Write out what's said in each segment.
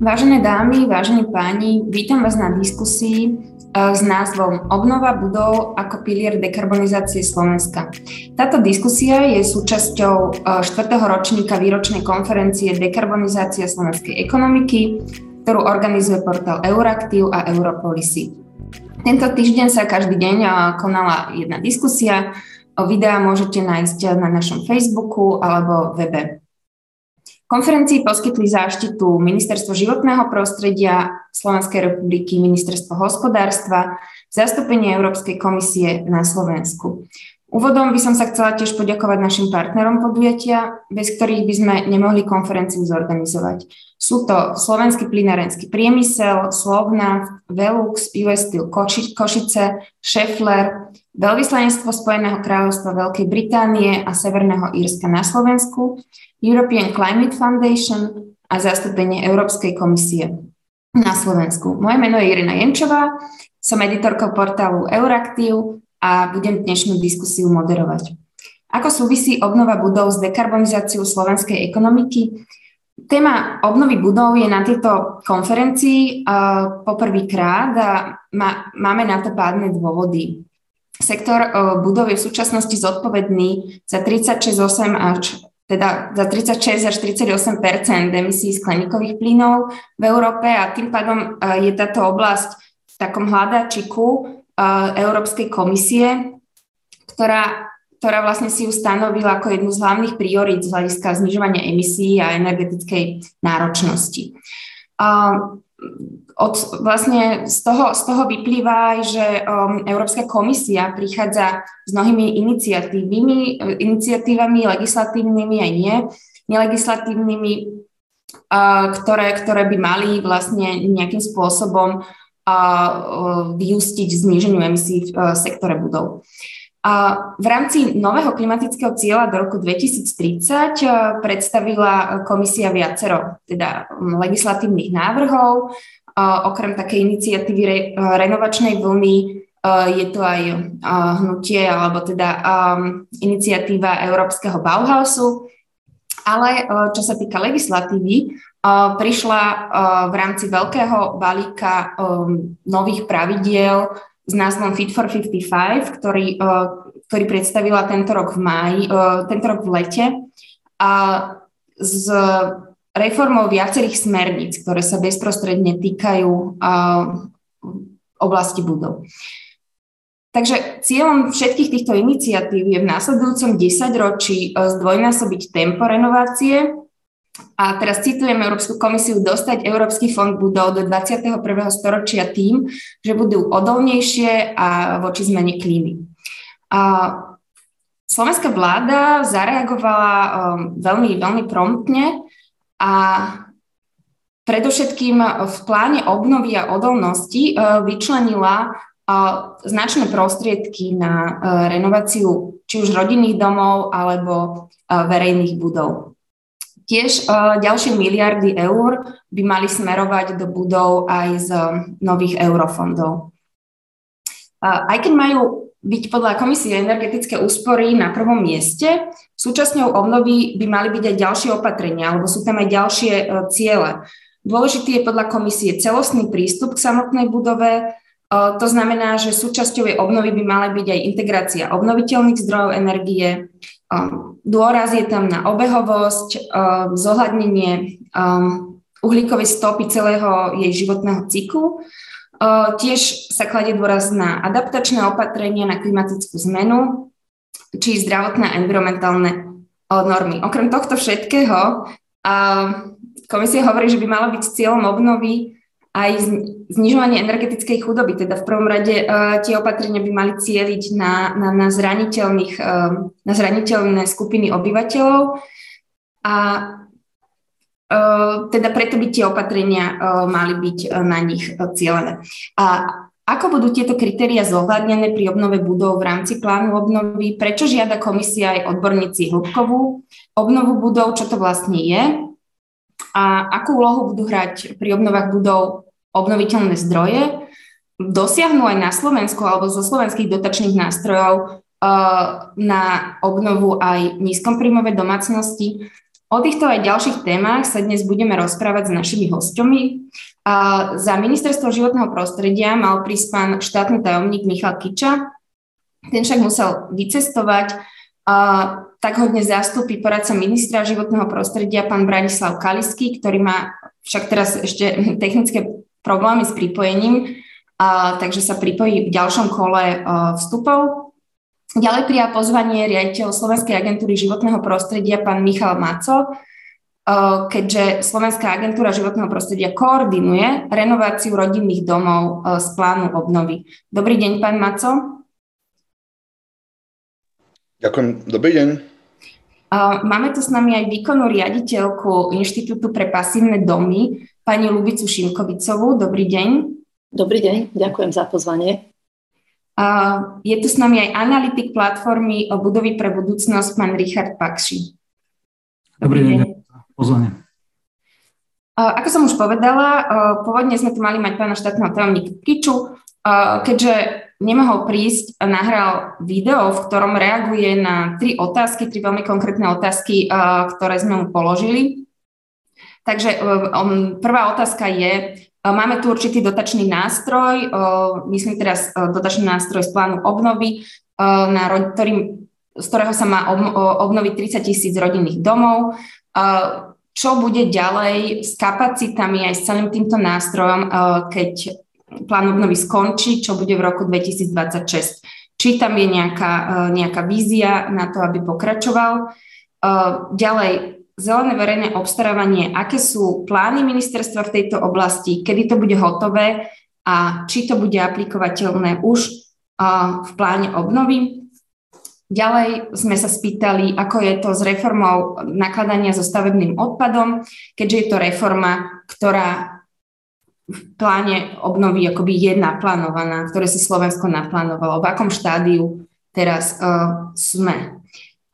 Vážené dámy, vážení páni, vítam vás na diskusii e, s názvom Obnova budov ako pilier dekarbonizácie Slovenska. Táto diskusia je súčasťou 4. E, ročníka výročnej konferencie Dekarbonizácia slovenskej ekonomiky, ktorú organizuje portál Euraktiv a Europolicy. Tento týždeň sa každý deň e, konala jedna diskusia. Videá môžete nájsť na našom Facebooku alebo webe. Konferencii poskytli záštitu Ministerstvo životného prostredia Slovenskej republiky, Ministerstvo hospodárstva, zastúpenie Európskej komisie na Slovensku. Úvodom by som sa chcela tiež poďakovať našim partnerom podujatia, bez ktorých by sme nemohli konferenciu zorganizovať. Sú to Slovenský plinárenský priemysel, Slovna, Velux, US Steel Košice, Scheffler, Veľvyslanectvo Spojeného kráľovstva Veľkej Británie a Severného Írska na Slovensku, European Climate Foundation a zastúpenie Európskej komisie na Slovensku. Moje meno je Irina Jenčová, som editorkou portálu Euraktiv a budem dnešnú diskusiu moderovať. Ako súvisí obnova budov s dekarbonizáciou slovenskej ekonomiky? Téma obnovy budov je na tejto konferencii uh, poprvýkrát a má, máme na to pádne dôvody. Sektor uh, budov je v súčasnosti zodpovedný za 36,8 až teda za 36 až 38% emisí skleníkových plynov v Európe a tým pádom e, je táto oblasť v takom hľadačiku e, Európskej komisie, ktorá, ktorá vlastne si ju stanovila ako jednu z hlavných priorít z hľadiska znižovania emisí a energetickej náročnosti. Od, vlastne z toho, z toho vyplýva aj, že um, Európska komisia prichádza s mnohými iniciatívami, iniciatívami legislatívnymi aj nie, nelegislatívnymi, ktoré, ktoré by mali vlastne nejakým spôsobom uh, vyústiť zníženiu emisí v uh, sektore budov. A v rámci nového klimatického cieľa do roku 2030 uh, predstavila komisia viacero teda legislatívnych návrhov, Okrem takej iniciatívy re, renovačnej vlny je to aj hnutie alebo teda iniciatíva Európskeho Bauhausu. Ale čo sa týka legislatívy, prišla v rámci veľkého balíka nových pravidiel s názvom Fit for 55, ktorý, ktorý predstavila tento rok v máji, tento rok v lete. A z reformou viacerých smerníc, ktoré sa bezprostredne týkajú oblasti budov. Takže cieľom všetkých týchto iniciatív je v následujúcom 10 ročí e, zdvojnásobiť tempo renovácie a teraz citujem Európsku komisiu dostať Európsky fond budov do 21. storočia tým, že budú odolnejšie a voči zmene klímy. A Slovenská vláda zareagovala um, veľmi, veľmi promptne a predovšetkým v pláne obnovy a odolnosti e, vyčlenila e, značné prostriedky na e, renováciu či už rodinných domov alebo verejných budov. Tiež ďalšie miliardy eur by mali smerovať do budov aj z nových eurofondov. Aj keď majú byť podľa Komisie energetické úspory na prvom mieste. Súčasňou obnovy by mali byť aj ďalšie opatrenia, alebo sú tam aj ďalšie e, ciele. Dôležitý je podľa komisie celostný prístup k samotnej budove. E, to znamená, že súčasťou obnovy by mala byť aj integrácia obnoviteľných zdrojov energie. E, dôraz je tam na obehovosť, zohľadnenie uhlíkovej stopy celého jej životného cyklu Tiež sa kladie dôraz na adaptačné opatrenia na klimatickú zmenu, či zdravotné a environmentálne normy. Okrem tohto všetkého komisia hovorí, že by malo byť cieľom obnovy aj znižovanie energetickej chudoby. Teda v prvom rade tie opatrenia by mali cieliť na, na, na, zraniteľných, na zraniteľné skupiny obyvateľov a teda preto by tie opatrenia mali byť na nich cieľené. A ako budú tieto kritéria zohľadnené pri obnove budov v rámci plánu obnovy? Prečo žiada komisia aj odborníci hĺbkovú obnovu budov? Čo to vlastne je? A akú úlohu budú hrať pri obnovách budov obnoviteľné zdroje? Dosiahnu aj na Slovensku alebo zo slovenských dotačných nástrojov na obnovu aj nízkomprímové domácnosti O týchto aj ďalších témach sa dnes budeme rozprávať s našimi hostiami. Za ministerstvo životného prostredia mal prísť pán štátny tajomník Michal Kiča. Ten však musel vycestovať, tak ho dnes zastúpi poradca ministra životného prostredia pán Branislav Kalisky, ktorý má však teraz ešte technické problémy s pripojením, takže sa pripojí v ďalšom kole vstupov. Ďalej prijal pozvanie riaditeľ Slovenskej agentúry životného prostredia pán Michal Maco, eh, keďže Slovenská agentúra životného prostredia koordinuje renováciu rodinných domov eh, z plánu obnovy. Dobrý deň, pán Maco. Ďakujem, dobrý deň. Máme tu s nami aj výkonnú riaditeľku Inštitútu pre pasívne domy, pani Lubicu Šimkovicovú. Dobrý deň. Dobrý deň, ďakujem za pozvanie. Je tu s nami aj analytik platformy o budovy pre budúcnosť, pán Richard Pakši. Dobrý deň, pozvanie. Ako som už povedala, pôvodne sme tu mali mať pána štátneho tajomníka Kiču, keďže nemohol prísť, nahral video, v ktorom reaguje na tri otázky, tri veľmi konkrétne otázky, ktoré sme mu položili. Takže prvá otázka je, Máme tu určitý dotačný nástroj, myslím teraz dotačný nástroj z plánu obnovy, na, ktorým, z ktorého sa má obnoviť 30 tisíc rodinných domov. Čo bude ďalej s kapacitami aj s celým týmto nástrojom, keď plán obnovy skončí, čo bude v roku 2026? Či tam je nejaká, nejaká vízia na to, aby pokračoval? Ďalej, zelené verejné obstarávanie, aké sú plány ministerstva v tejto oblasti, kedy to bude hotové a či to bude aplikovateľné už v pláne obnovy. Ďalej sme sa spýtali, ako je to s reformou nakladania so stavebným odpadom, keďže je to reforma, ktorá v pláne obnovy akoby je naplánovaná, ktoré si Slovensko naplánovalo, v akom štádiu teraz uh, sme.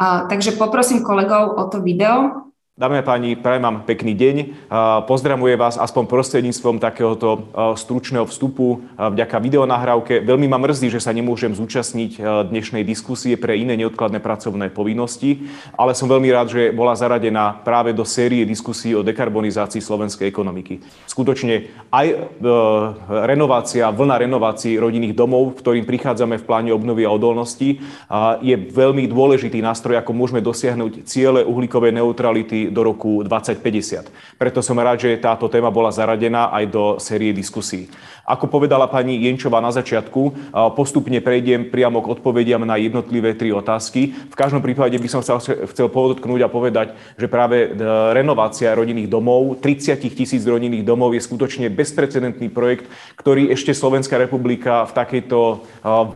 Uh, takže poprosím kolegov o to video. Dámy a páni, prajem vám pekný deň. Pozdravujem vás aspoň prostredníctvom takéhoto stručného vstupu vďaka videonahrávke. Veľmi ma mrzí, že sa nemôžem zúčastniť dnešnej diskusie pre iné neodkladné pracovné povinnosti, ale som veľmi rád, že bola zaradená práve do série diskusí o dekarbonizácii slovenskej ekonomiky. Skutočne aj e, renovácia, vlna renovácií rodinných domov, v ktorým prichádzame v pláne obnovy a odolnosti, je veľmi dôležitý nástroj, ako môžeme dosiahnuť ciele uhlíkovej neutrality do roku 2050. Preto som rád, že táto téma bola zaradená aj do série diskusí. Ako povedala pani Jenčová na začiatku, postupne prejdem priamo k odpovediam na jednotlivé tri otázky. V každom prípade by som chcel, chcel podotknúť a povedať, že práve e, renovácia rodinných domov, 30 tisíc rodinných domov je skutočne bezprecedentný projekt, ktorý ešte Slovenská republika v takejto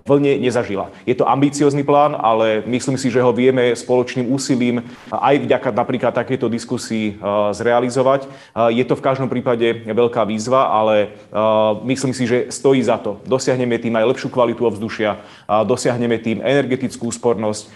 vlne nezažila. Je to ambiciózny plán, ale myslím si, že ho vieme spoločným úsilím aj vďaka napríklad takejto diskusii zrealizovať. Je to v každom prípade veľká výzva, ale my myslím si, že stojí za to. Dosiahneme tým aj lepšiu kvalitu ovzdušia, dosiahneme tým energetickú úspornosť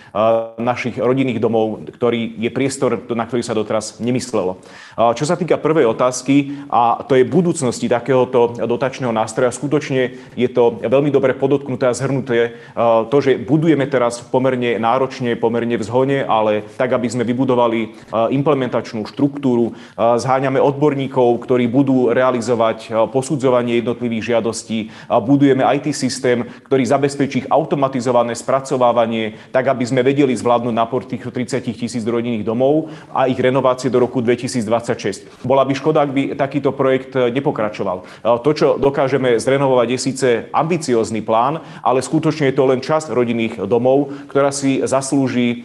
našich rodinných domov, ktorý je priestor, na ktorý sa doteraz nemyslelo. Čo sa týka prvej otázky, a to je budúcnosti takéhoto dotačného nástroja, skutočne je to veľmi dobre podotknuté a zhrnuté. To, že budujeme teraz pomerne náročne, pomerne v ale tak, aby sme vybudovali implementačnú štruktúru, zháňame odborníkov, ktorí budú realizovať posudzovanie jednotlivých jednotlivých žiadostí. Budujeme IT systém, ktorý zabezpečí ich automatizované spracovávanie, tak aby sme vedeli zvládnuť napor tých 30 tisíc rodinných domov a ich renovácie do roku 2026. Bola by škoda, ak by takýto projekt nepokračoval. To, čo dokážeme zrenovovať, je síce ambiciózny plán, ale skutočne je to len časť rodinných domov, ktorá si zaslúži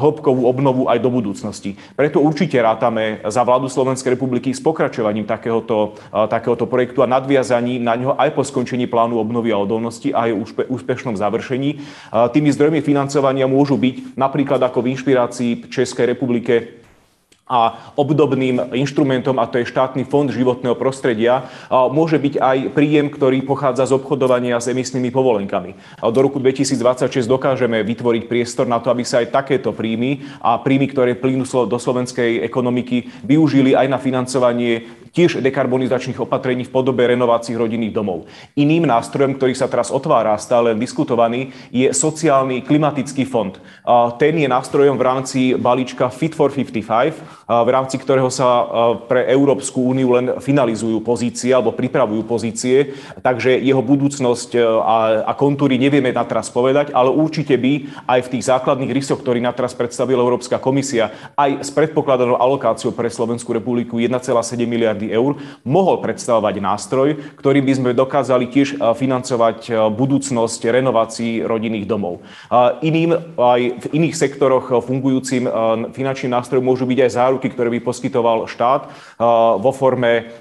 hĺbkovú obnovu aj do budúcnosti. Preto určite rátame za vládu Slovenskej republiky s pokračovaním takéhoto, takéhoto projektu a nadviazaním čakaní na ňo aj po skončení plánu obnovy a odolnosti a úspe, úspešnom završení. Tými zdrojmi financovania môžu byť napríklad ako v inšpirácii Českej republike a obdobným inštrumentom, a to je štátny fond životného prostredia, môže byť aj príjem, ktorý pochádza z obchodovania s emisnými povolenkami. Do roku 2026 dokážeme vytvoriť priestor na to, aby sa aj takéto príjmy a príjmy, ktoré plynú do slovenskej ekonomiky, využili aj na financovanie tiež dekarbonizačných opatrení v podobe renovácií rodinných domov. Iným nástrojom, ktorý sa teraz otvára, stále diskutovaný, je sociálny klimatický fond. Ten je nástrojom v rámci balíčka Fit for 55 v rámci ktorého sa pre Európsku úniu len finalizujú pozície alebo pripravujú pozície, takže jeho budúcnosť a, a kontúry nevieme na teraz povedať, ale určite by aj v tých základných rysoch, ktorý na teraz predstavila Európska komisia, aj s predpokladanou alokáciou pre Slovenskú republiku 1,7 miliardy eur, mohol predstavovať nástroj, ktorým by sme dokázali tiež financovať budúcnosť renovácií rodinných domov. Iným aj v iných sektoroch fungujúcim finančným nástrojom môžu byť aj záruky, ktoré by poskytoval štát vo forme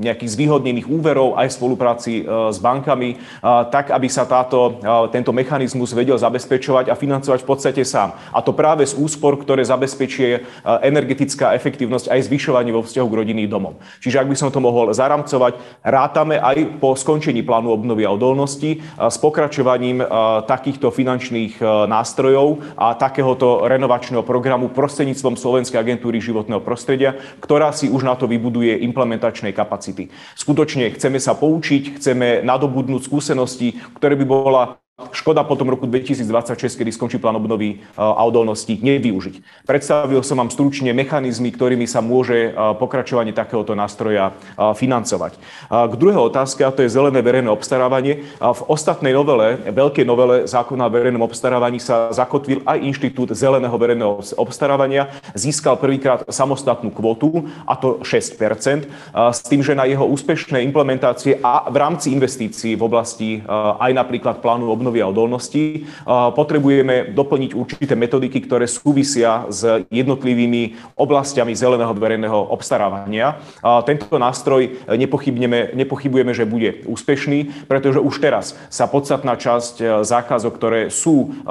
nejakých zvýhodnených úverov aj v spolupráci s bankami, tak aby sa táto, tento mechanizmus vedel zabezpečovať a financovať v podstate sám. A to práve z úspor, ktoré zabezpečie energetická efektívnosť aj zvyšovanie vo vzťahu k rodinným domom. Čiže ak by som to mohol zaramcovať, rátame aj po skončení plánu obnovy a odolnosti s pokračovaním takýchto finančných nástrojov a takéhoto renovačného programu prostredníctvom Slovenskej agentúry životného prostredia, ktorá si už na to vybuduje implementačné kapacity. Skutočne chceme sa poučiť, chceme nadobudnúť skúsenosti, ktoré by bola škoda potom roku 2026, kedy skončí plán obnovy e, a odolnosti, nevyužiť. Predstavil som vám stručne mechanizmy, ktorými sa môže e, pokračovanie takéhoto nástroja e, financovať. K druhej otázke, a to je zelené verejné obstarávanie. V ostatnej novele, veľkej novele zákona o verejnom obstarávaní sa zakotvil aj inštitút zeleného verejného obstarávania. Získal prvýkrát samostatnú kvotu, a to 6% s tým, že na jeho úspešné implementácie a v rámci investícií v oblasti aj napríklad plánu obnovy obnovy a odolnosti, potrebujeme doplniť určité metodiky, ktoré súvisia s jednotlivými oblastiami zeleného verejného obstarávania. Tento nástroj nepochybujeme, že bude úspešný, pretože už teraz sa podstatná časť e, zákazov, ktoré sú e,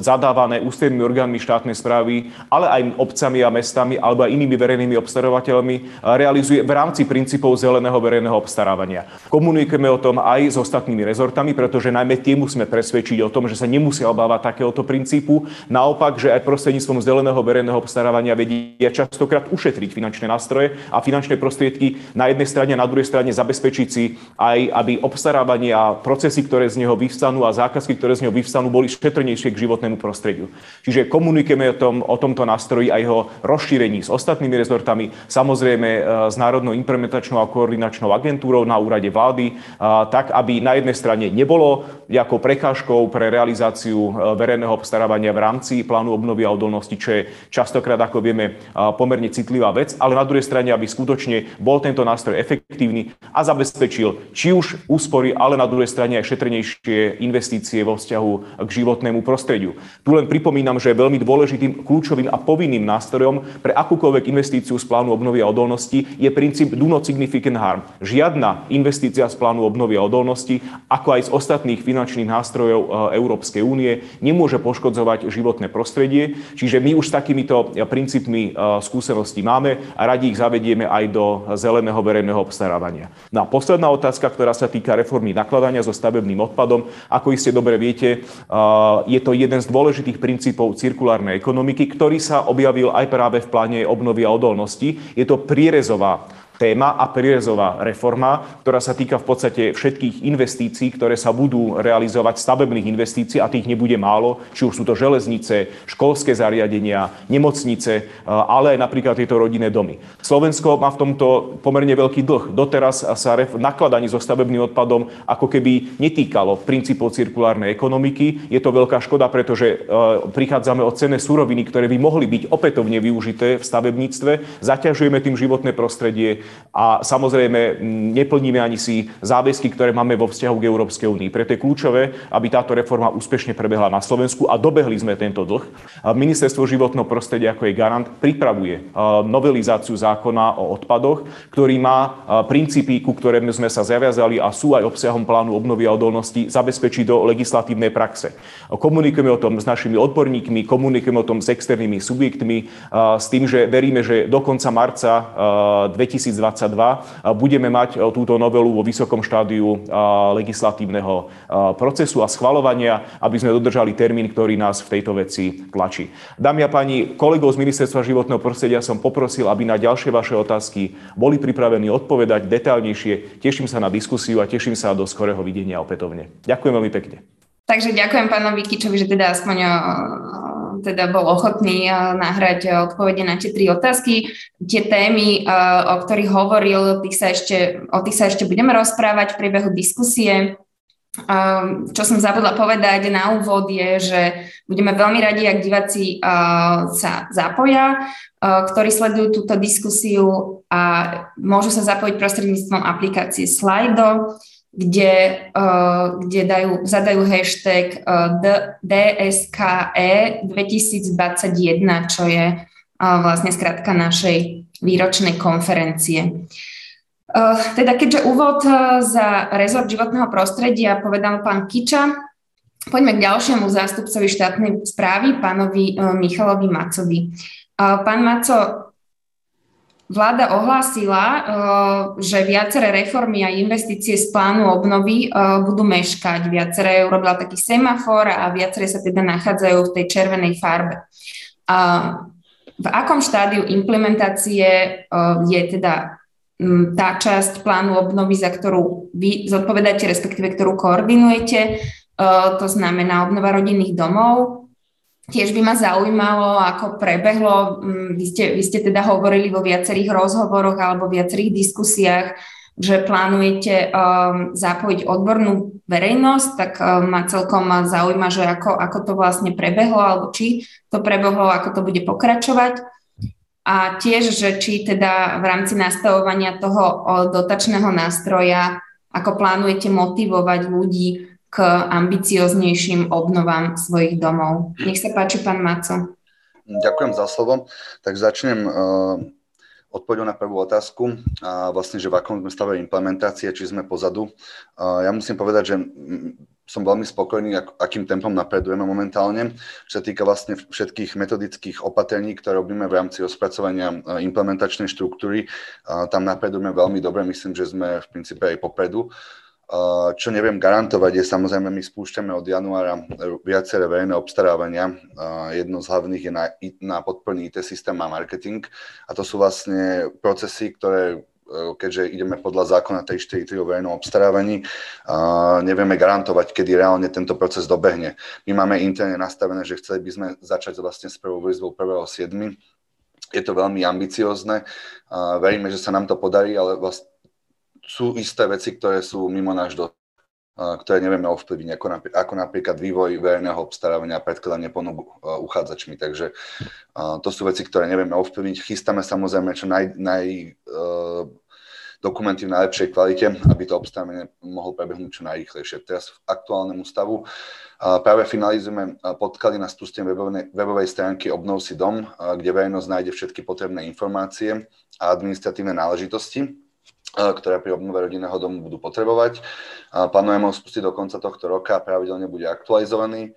zadávané ústrednými orgánmi štátnej správy, ale aj obcami a mestami alebo aj inými verejnými obstarovateľmi e, realizuje v rámci princípov zeleného verejného obstarávania. Komunikujeme o tom aj s ostatnými rezortami, pretože najmä tie musíme presvedčiť o tom, že sa nemusia obávať takéhoto princípu. Naopak, že aj prostredníctvom zeleného verejného obstarávania vedia častokrát ušetriť finančné nástroje a finančné prostriedky na jednej strane a na druhej strane zabezpečiť si aj, aby obstarávanie a procesy, ktoré z neho vyvstanú a zákazky, ktoré z neho vyvstanú, boli šetrnejšie k životnému prostrediu. Čiže komunikujeme o, tom, o tomto nástroji a jeho rozšírení s ostatnými rezortami, samozrejme e, s Národnou implementačnou a koordinačnou agentúrou na úrade vlády, tak aby na jednej strane nebolo ako prekážkou pre realizáciu e, verejného obstarávania v rámci plánu obnovy a odolnosti, čo je častokrát, ako vieme, e, pomerne citlivá vec, ale na druhej strane, aby skutočne bol tento nástroj efektívny a zabezpečil či už úspory, ale na druhej strane aj šetrnejšie investície vo vzťahu k životnému prostrediu. Tu len pripomínam, že veľmi dôležitým, kľúčovým a povinným nástrojom pre akúkoľvek investíciu z plánu obnovy a odolnosti je princíp do not significant harm. Žiadna investícia z plánu obnovy a odolnosti, ako aj z ostatných finančných nástrojov eh, Európskej únie nemôže poškodzovať životné prostredie. Čiže my už s takýmito princípmi eh, skúseností máme a radi ich zavedieme aj do zeleného verejného obstarávania. No a posledná otázka, ktorá sa týka reformy nakladania so stavebným odpadom. Ako iste dobre viete, je to jeden z dôležitých princípov cirkulárnej ekonomiky, ktorý sa objavil aj práve v pláne obnovy a odolnosti. Je to prierezová téma a prierezová reforma, ktorá sa týka v podstate všetkých investícií, ktoré sa budú realizovať, stavebných investícií a tých nebude málo, či už sú to železnice, školské zariadenia, nemocnice, e, ale aj napríklad tieto rodinné domy. Slovensko má v tomto pomerne veľký dlh. Doteraz sa ref- nakladanie so stavebným odpadom ako keby netýkalo princípov cirkulárnej ekonomiky. Je to veľká škoda, pretože e, prichádzame od cené suroviny, ktoré by mohli byť opätovne využité v stavebníctve, zaťažujeme tým životné prostredie, a samozrejme neplníme ani si záväzky, ktoré máme vo vzťahu k Európskej únii. Preto je kľúčové, aby táto reforma úspešne prebehla na Slovensku a dobehli sme tento dlh. Ministerstvo životného prostredia ako je garant pripravuje novelizáciu zákona o odpadoch, ktorý má princípy, ku ktorým sme sa zaviazali a sú aj obsahom plánu obnovy a odolnosti zabezpečiť do legislatívnej praxe. Komunikujeme o tom s našimi odborníkmi, komunikujeme o tom s externými subjektmi, s tým, že veríme, že do konca marca 2020 2022 budeme mať e, túto novelu vo vysokom štádiu e, legislatívneho e, procesu a schvalovania, aby sme dodržali termín, ktorý nás v tejto veci tlačí. Dámy a páni, kolegov z Ministerstva životného prostredia som poprosil, aby na ďalšie vaše otázky boli pripravení odpovedať detaľnejšie. Teším sa na diskusiu a teším sa do skorého videnia opätovne. Ďakujem veľmi pekne. Takže ďakujem pánovi Kičovi, že teda aspoň teda bol ochotný nahrať odpovede na tie tri otázky. Tie témy, o ktorých hovoril, tých sa ešte, o tých sa ešte budeme rozprávať v priebehu diskusie. Čo som zabudla povedať na úvod je, že budeme veľmi radi, ak diváci sa zapoja, ktorí sledujú túto diskusiu a môžu sa zapojiť prostredníctvom aplikácie Slido kde, uh, kde dajú, zadajú hashtag uh, DSKE 2021, čo je uh, vlastne skratka našej výročnej konferencie. Uh, teda keďže úvod za rezort životného prostredia povedal pán Kiča, poďme k ďalšiemu zástupcovi štátnej správy, pánovi uh, Michalovi Macovi. Uh, pán Maco, Vláda ohlásila, eh, že viaceré reformy a investície z plánu obnovy eh, budú meškať. Viaceré urobila taký semafor a viaceré sa teda nachádzajú v tej červenej farbe. V akom štádiu implementácie eh, je teda hm, tá časť plánu obnovy, za ktorú vy zodpovedáte, respektíve ktorú koordinujete, to znamená obnova rodinných domov, Tiež by ma zaujímalo, ako prebehlo, mm, vy ste, vy ste teda hovorili vo viacerých rozhovoroch alebo viacerých diskusiách, že plánujete um, zapojiť odbornú verejnosť, tak um, ma celkom zaujíma, že ako, ako to vlastne prebehlo, alebo či to prebehlo, ako to bude pokračovať. A tiež, že či teda v rámci nastavovania toho dotačného nástroja, ako plánujete motivovať ľudí k ambicioznejším obnovám svojich domov. Nech sa páči, pán Maco. Ďakujem za slovo. Tak začnem uh, odpovedou na prvú otázku, a vlastne, že v akom sme stave implementácie, či sme pozadu. Uh, ja musím povedať, že som veľmi spokojný, ak, akým tempom napredujeme momentálne, čo sa týka vlastne všetkých metodických opatrení, ktoré robíme v rámci rozpracovania implementačnej štruktúry. Tam napredujeme veľmi dobre, myslím, že sme v princípe aj popredu. Čo neviem garantovať je samozrejme, my spúšťame od januára viaceré verejné obstarávania. Jedno z hlavných je na, na podporný IT systém a marketing. A to sú vlastne procesy, ktoré e, keďže ideme podľa zákona 343 o verejnom obstarávaní, nevieme garantovať, kedy reálne tento proces dobehne. My máme interne nastavené, že chceli by sme začať vlastne s prvou výzvou 1.7. Je to veľmi ambiciozne. Veríme, že sa nám to podarí, ale vlastne sú isté veci, ktoré sú mimo náš do ktoré nevieme ovplyvniť, ako, napr- ako napríklad vývoj verejného obstarávania a predkladanie ponúk uchádzačmi. Takže to sú veci, ktoré nevieme ovplyvniť. Chystáme samozrejme čo naj, naj uh, dokumenty v najlepšej kvalite, aby to obstarávanie mohlo prebehnúť čo najrýchlejšie. Teraz v aktuálnemu stavu práve finalizujeme podklady na spustenie webovej, webovej stránky Obnov si dom, kde verejnosť nájde všetky potrebné informácie a administratívne náležitosti ktoré pri obnove rodinného domu budú potrebovať. Plánujeme ho spustiť do konca tohto roka a pravidelne bude aktualizovaný.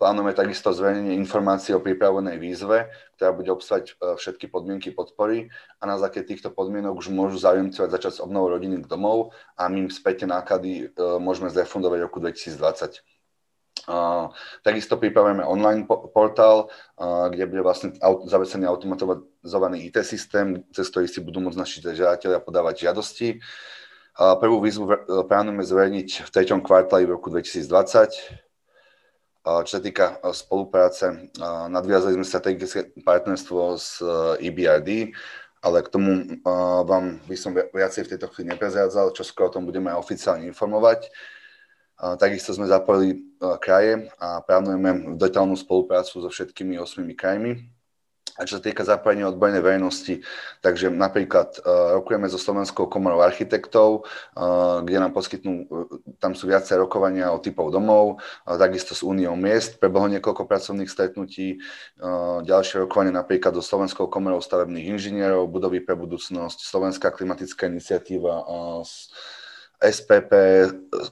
Plánujeme takisto zverejnenie informácií o pripravenej výzve, ktorá bude obsahovať e, všetky podmienky podpory a na základe týchto podmienok už môžu záujemcovať začať s obnovou rodinných domov a my im späť náklady e, môžeme zrefundovať v roku 2020. Takisto pripravujeme online portál, kde bude vlastne zavesený automatizovaný IT systém, cez ktorý si budú môcť naši žiadatelia podávať žiadosti. Prvú výzvu plánujeme zverejniť v treťom kvartáli v roku 2020. Čo sa týka spolupráce, nadviazali sme strategické partnerstvo s EBRD, ale k tomu vám by som viacej v tejto chvíli neprezradzal, čo skoro o tom budeme oficiálne informovať. Takisto sme zapojili kraje a plánujeme detailnú spoluprácu so všetkými osmými krajmi. A čo sa týka zapojenia odbornej verejnosti, takže napríklad uh, rokujeme so Slovenskou komorou architektov, uh, kde nám poskytnú, uh, tam sú viacej rokovania o typov domov, uh, takisto s Úniou miest, prebehlo niekoľko pracovných stretnutí, uh, ďalšie rokovanie napríklad so Slovenskou komorou stavebných inžinierov, budovy pre budúcnosť, Slovenská klimatická iniciatíva uh, SPP,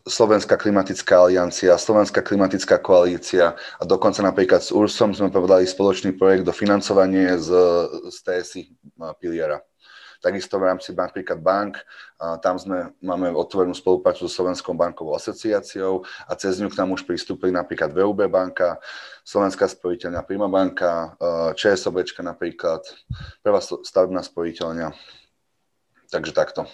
Slovenská klimatická aliancia, Slovenská klimatická koalícia a dokonca napríklad s URSom sme povedali spoločný projekt do financovanie z, z TSI piliera. Takisto v rámci napríklad bank, tam sme, máme otvorenú spoluprácu so Slovenskou bankovou asociáciou a cez ňu k nám už pristúpili napríklad VUB banka, Slovenská spojiteľňa Prima banka, ČSOBčka napríklad, prvá stavebná spojiteľňa. Takže takto.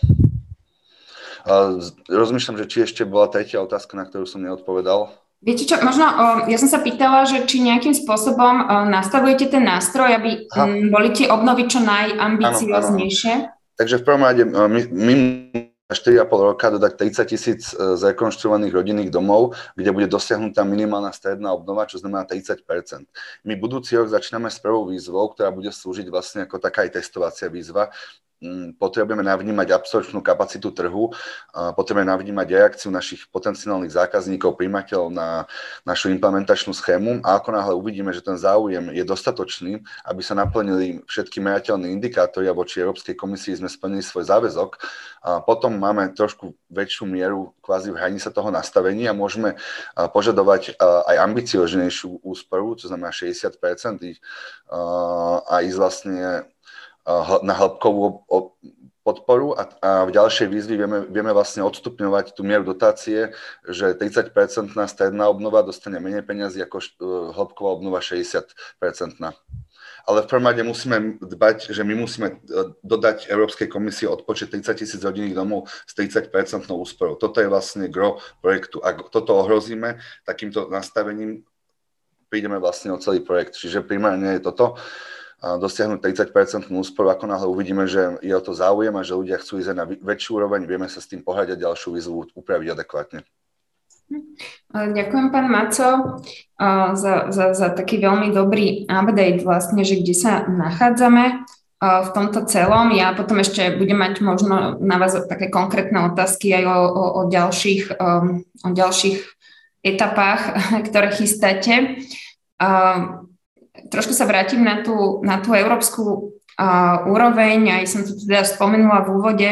Rozmýšľam, že či ešte bola tretia otázka, na ktorú som neodpovedal. Viete čo, možno ja som sa pýtala, že či nejakým spôsobom nastavujete ten nástroj, aby Aha. boli tie obnovy čo najambicioznejšie? Takže v prvom rade my, my 4,5 roka dodať 30 tisíc e, zrekonštruovaných rodinných domov, kde bude dosiahnutá minimálna stredná obnova, čo znamená 30% My budúci rok začíname s prvou výzvou, ktorá bude slúžiť vlastne ako taká aj testovacia výzva, potrebujeme navnímať absorpčnú kapacitu trhu, potrebujeme navnímať reakciu našich potenciálnych zákazníkov, príjmateľov na našu implementačnú schému. A ako náhle uvidíme, že ten záujem je dostatočný, aby sa naplnili všetky merateľné indikátory a voči Európskej komisii sme splnili svoj záväzok, a potom máme trošku väčšiu mieru kvázi v hranice toho nastavenia. A môžeme požadovať aj ambicioznejšiu úsporu, čo znamená 60% a ísť vlastne na hĺbkovú podporu a, a v ďalšej výzvy vieme, vieme vlastne odstupňovať tú mieru dotácie, že 30-percentná stredná obnova dostane menej peniazy ako e, hĺbková obnova 60-percentná. Ale v prvom rade musíme dbať, že my musíme e, dodať Európskej komisii odpočet 30 tisíc rodinných domov s 30-percentnou úsporou. Toto je vlastne gro projektu. Ak toto ohrozíme takýmto nastavením, prídeme vlastne o celý projekt. Čiže primárne je toto. Uh, dosiahnuť 30 úsporu, ako náhle uvidíme, že je o to záujem a že ľudia chcú ísť na väčšiu úroveň, vieme sa s tým pohľať a ďalšiu výzvu upraviť adekvátne. Ďakujem, pán Maco, za, za, za taký veľmi dobrý update vlastne, že kde sa nachádzame v tomto celom. Ja potom ešte budem mať možno na vás také konkrétne otázky aj o, o, o, ďalších, um, o ďalších etapách, ktoré chystáte trošku sa vrátim na tú, na tú európsku uh, úroveň, aj som to teda spomenula v úvode,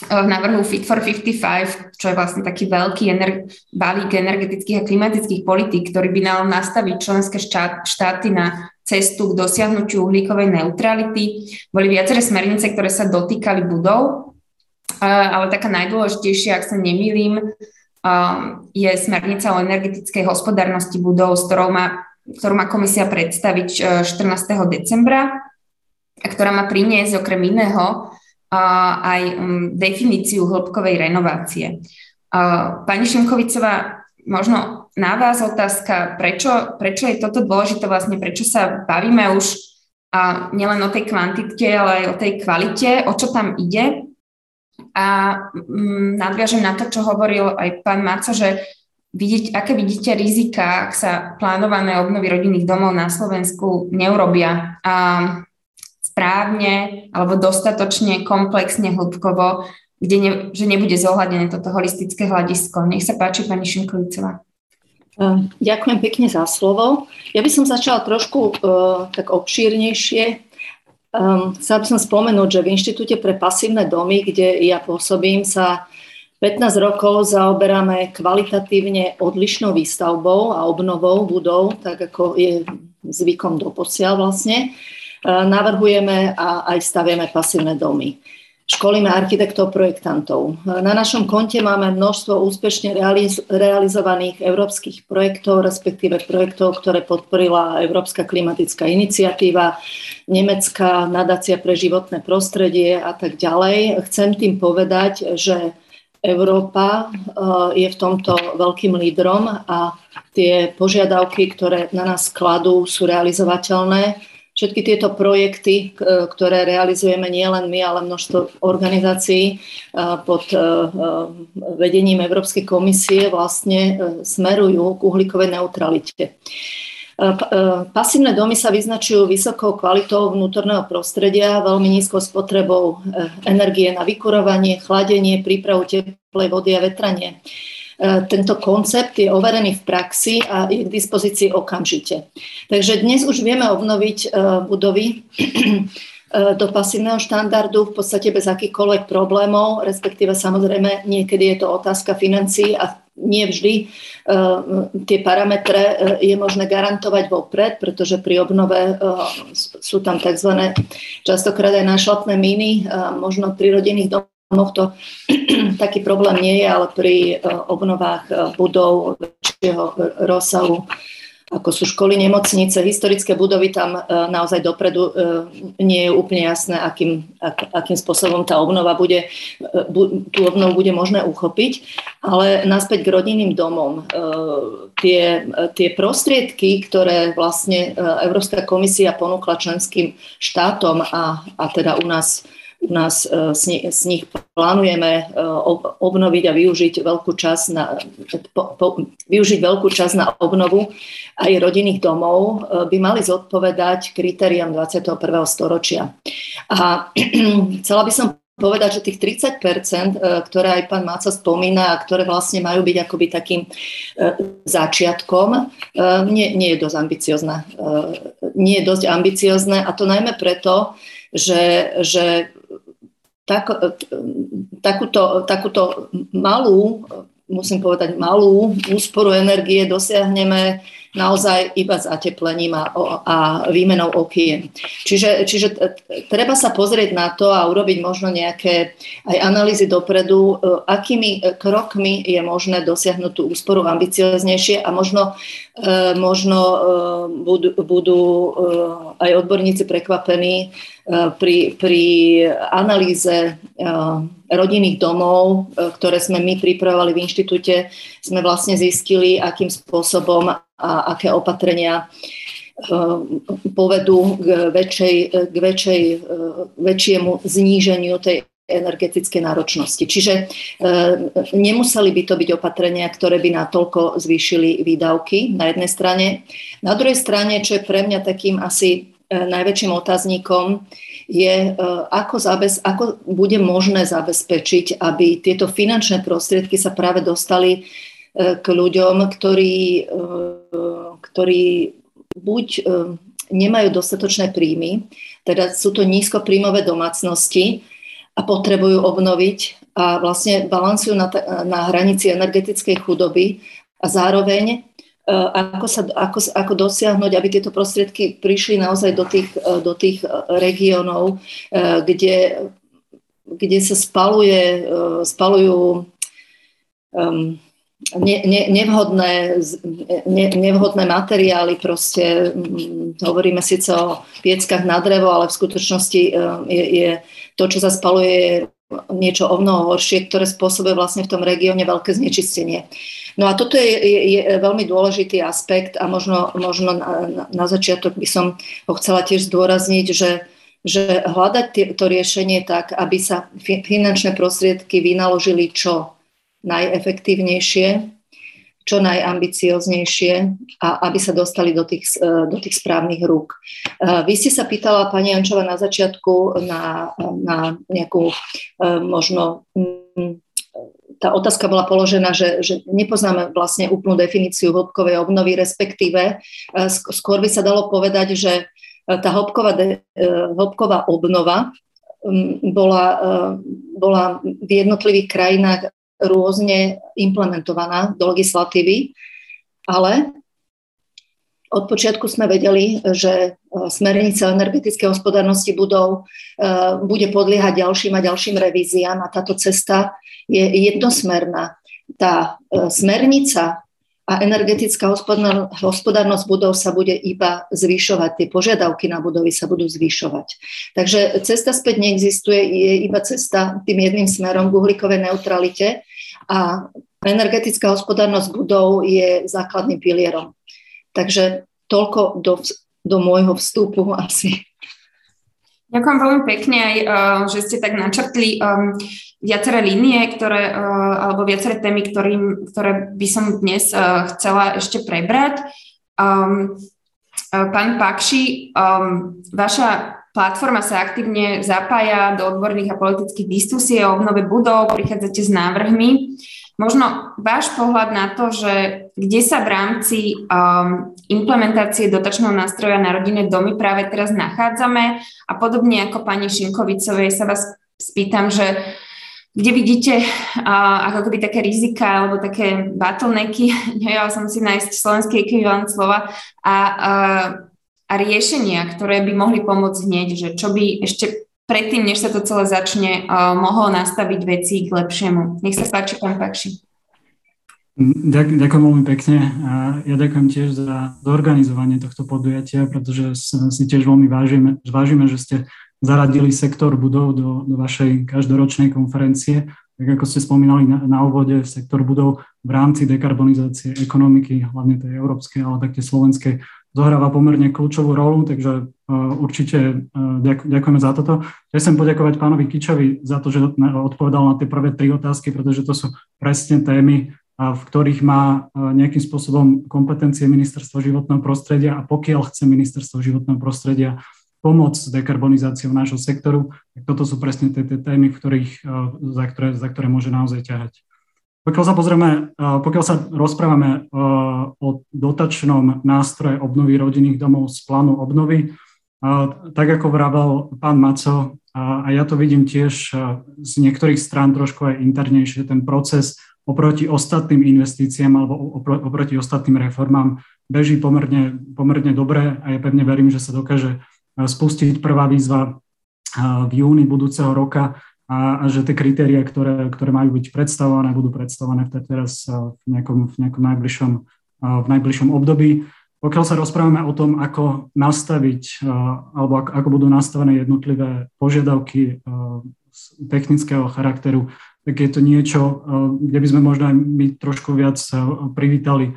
v návrhu Fit for 55, čo je vlastne taký veľký ener- balík energetických a klimatických politík, ktorý by mal nastaviť členské štát, štáty na cestu k dosiahnutiu uhlíkovej neutrality. Boli viaceré smernice, ktoré sa dotýkali budov, ale taká najdôležitejšia, ak sa nemýlim, je smernica o energetickej hospodárnosti budov, s ktorou má ktorú má komisia predstaviť 14. E, decembra a ktorá má priniesť okrem iného aj definíciu hĺbkovej renovácie. Pani Šimkovicová, možno na vás otázka, prečo, prečo je toto dôležité vlastne, prečo sa bavíme už a nielen o tej kvantite, ale aj o tej kvalite, o čo tam ide. A nadviažem na to, čo hovoril aj pán Maco, že vidieť, aké vidíte rizika, ak sa plánované obnovy rodinných domov na Slovensku neurobia a správne alebo dostatočne komplexne, hĺbkovo, kde ne, že nebude zohľadené toto holistické hľadisko. Nech sa páči, pani Šimkovicová. Ďakujem pekne za slovo. Ja by som začala trošku uh, tak obšírnejšie. Um, chcela by som spomenúť, že v Inštitúte pre pasívne domy, kde ja pôsobím, sa 15 rokov zaoberáme kvalitatívne odlišnou výstavbou a obnovou budov, tak ako je zvykom doposiaľ vlastne. E, navrhujeme a aj staviame pasívne domy. Školíme architektov, projektantov. E, na našom konte máme množstvo úspešne realiz- realizovaných európskych projektov, respektíve projektov, ktoré podporila Európska klimatická iniciatíva, Nemecká nadácia pre životné prostredie a tak ďalej. Chcem tým povedať, že Európa eh, je v tomto veľkým lídrom a tie požiadavky, ktoré na nás kladú, sú realizovateľné. Všetky tieto projekty, ktoré realizujeme nielen my, ale množstvo organizácií eh, pod vedením Európskej komisie vlastne smerujú k uhlíkovej neutralite. E, e, pasívne domy sa vyznačujú vysokou kvalitou vnútorného prostredia, veľmi nízkou spotrebou e, energie na vykurovanie, chladenie, prípravu teplej vody a vetranie. Tento koncept je overený v praxi a je k dispozícii okamžite. Takže dnes už vieme obnoviť budovy do pasívneho štandardu v podstate bez akýchkoľvek problémov, respektíve samozrejme niekedy je to otázka financií a nie vždy uh, tie parametre uh, je možné garantovať vopred, pretože pri obnove uh, sú tam tzv. častokrát aj nášlapné míny, možno pri rodinných domoch to taký problém nie je, ale pri obnovách budov väčšieho rozsahu ako sú školy, nemocnice, historické budovy, tam e, naozaj dopredu e, nie je úplne jasné, akým, ak, akým spôsobom tá obnova bude, tú obnovu bude možné uchopiť. Ale naspäť k rodinným domom. Tie, tie prostriedky, ktoré vlastne Európska komisia ponúkla členským štátom a, a teda u nás u nás z nich plánujeme obnoviť a využiť veľkú časť na, po, po, využiť veľkú časť na obnovu aj rodinných domov, e, by mali zodpovedať kritériám 21. storočia. A chcela by som povedať, že tých 30%, e, ktoré aj pán Máca spomína a ktoré vlastne majú byť akoby takým e, začiatkom, nie, nie je dosť ambiciozne. Nie je dosť ambiciozne a to najmä preto, že, že tak, takúto, takúto malú, musím povedať malú úsporu energie dosiahneme naozaj iba zateplením a, a výmenou okien. Čiže, čiže treba sa pozrieť na to a urobiť možno nejaké aj analýzy dopredu, e, akými krokmi je možné dosiahnuť tú úsporu ambicioznejšie a možno, e, možno e, budú, budú aj odborníci prekvapení pri, pri analýze rodinných domov, ktoré sme my pripravovali v inštitúte, sme vlastne zistili, akým spôsobom a aké opatrenia povedú k, väčšej, k väčšej, väčšiemu zníženiu tej energetickej náročnosti. Čiže e, nemuseli by to byť opatrenia, ktoré by natoľko zvýšili výdavky na jednej strane. Na druhej strane, čo je pre mňa takým asi najväčším otáznikom, je, ako, zabez, ako bude možné zabezpečiť, aby tieto finančné prostriedky sa práve dostali k ľuďom, ktorí, ktorí buď nemajú dostatočné príjmy, teda sú to nízkopríjmové domácnosti, a potrebujú obnoviť a vlastne balansujú na, na hranici energetickej chudoby a zároveň e, ako, sa, ako, ako dosiahnuť, aby tieto prostriedky prišli naozaj do tých, e, do tých e, regiónov, kde, kde sa spaluje, spalujú um, ne, ne, nevhodné, ne, nevhodné materiály, proste hm, hovoríme síce o pieckách na drevo, ale v skutočnosti je, je to, čo sa spaluje, je niečo o mnoho horšie, ktoré spôsobuje vlastne v tom regióne veľké znečistenie. No a toto je, je, je veľmi dôležitý aspekt a možno, možno na, na začiatok by som ho chcela tiež zdôrazniť, že, že hľadať to riešenie tak, aby sa finančné prostriedky vynaložili čo najefektívnejšie čo najambicioznejšie a aby sa dostali do tých, do tých správnych rúk. E, vy ste sa pýtala, pani Jančova, na začiatku na, na nejakú e, možno mm, tá otázka bola položená, že, že nepoznáme vlastne úplnú definíciu hĺbkovej obnovy, respektíve e, skôr by sa dalo povedať, že tá hĺbková, hĺbková obnova mm, bola, bola v jednotlivých krajinách rôzne implementovaná do legislatívy, ale od počiatku sme vedeli, že e, smernica energetickej hospodárnosti budov e, bude podliehať ďalším a ďalším revíziám a táto cesta je jednosmerná. Tá e, smernica a energetická hospodárnosť budov sa bude iba zvyšovať, tie požiadavky na budovy sa budú zvyšovať. Takže cesta späť neexistuje, je iba cesta tým jedným smerom k uhlíkovej neutralite a energetická hospodárnosť budov je základným pilierom. Takže toľko do, do môjho vstupu asi. Ďakujem veľmi pekne aj, uh, že ste tak načrtli um, viaceré línie, ktoré, uh, alebo viaceré témy, ktorým, ktoré by som dnes chcela ešte prebrať. Um, pán Pakši, um, vaša platforma sa aktívne zapája do odborných a politických diskusí o obnove budov, prichádzate s návrhmi. Možno váš pohľad na to, že kde sa v rámci um, implementácie dotačného nástroja na rodinné domy práve teraz nachádzame? A podobne ako pani Šinkovicovej sa vás spýtam, že kde vidíte uh, ako keby také rizika alebo také bottlenecky, nevedela som si nájsť slovenský ekvivalent slova, a, uh, a riešenia, ktoré by mohli pomôcť hneď, že čo by ešte predtým, než sa to celé začne, uh, mohol nastaviť veci k lepšiemu. Nech sa páči, pán Pakši. Ďakujem veľmi pekne. Ja ďakujem tiež za zorganizovanie tohto podujatia, pretože si tiež veľmi vážime, vážime že ste zaradili sektor budov do, do vašej každoročnej konferencie. Tak ako ste spomínali na, na úvode, sektor budov v rámci dekarbonizácie ekonomiky, hlavne tej európskej, ale taktiež slovenskej, zohráva pomerne kľúčovú rolu, takže uh, určite ďak, ďakujeme za toto. Chcem poďakovať pánovi Kičovi za to, že odpovedal na tie prvé tri otázky, pretože to sú presne témy, v ktorých má nejakým spôsobom kompetencie Ministerstva životného prostredia a pokiaľ chce Ministerstvo životného prostredia pomôcť s dekarbonizáciou nášho sektoru, tak toto sú presne tie, témy, ktorých, za, ktoré, za ktoré môže naozaj ťahať. Pokiaľ sa pozrieme, pokiaľ sa rozprávame o dotačnom nástroje obnovy rodinných domov z plánu obnovy, tak ako vravel pán Maco, a ja to vidím tiež z niektorých strán trošku aj internejšie, ten proces oproti ostatným investíciám alebo oproti ostatným reformám beží pomerne, pomerne dobre a ja pevne verím, že sa dokáže spustiť prvá výzva v júni budúceho roka a, a že tie kritéria, ktoré, ktoré majú byť predstavované, budú predstavované teraz eh, v nejakom, v nejakom najbližšom, v najbližšom období. Pokiaľ sa rozprávame o tom, ako nastaviť alebo ako, budú nastavené jednotlivé požiadavky technického charakteru, tak je to niečo, kde by sme možno aj my trošku viac privítali.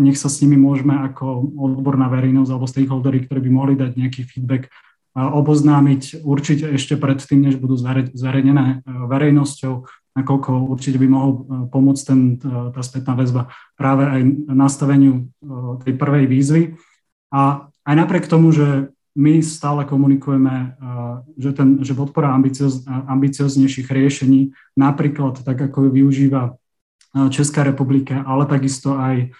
Nech sa s nimi môžeme ako odborná verejnosť alebo stakeholdery, ktorí by mohli dať nejaký feedback, oboznámiť určite ešte predtým, než budú zverejnené eh, verejnosťou, nakoľko určite by mohol pomôcť ten, tá spätná väzba práve aj nastaveniu tej prvej výzvy. A aj napriek tomu, že my stále komunikujeme, že, ten, že podpora ambicioz, ambicioznejších riešení, napríklad tak, ako ju využíva Česká republika, ale takisto aj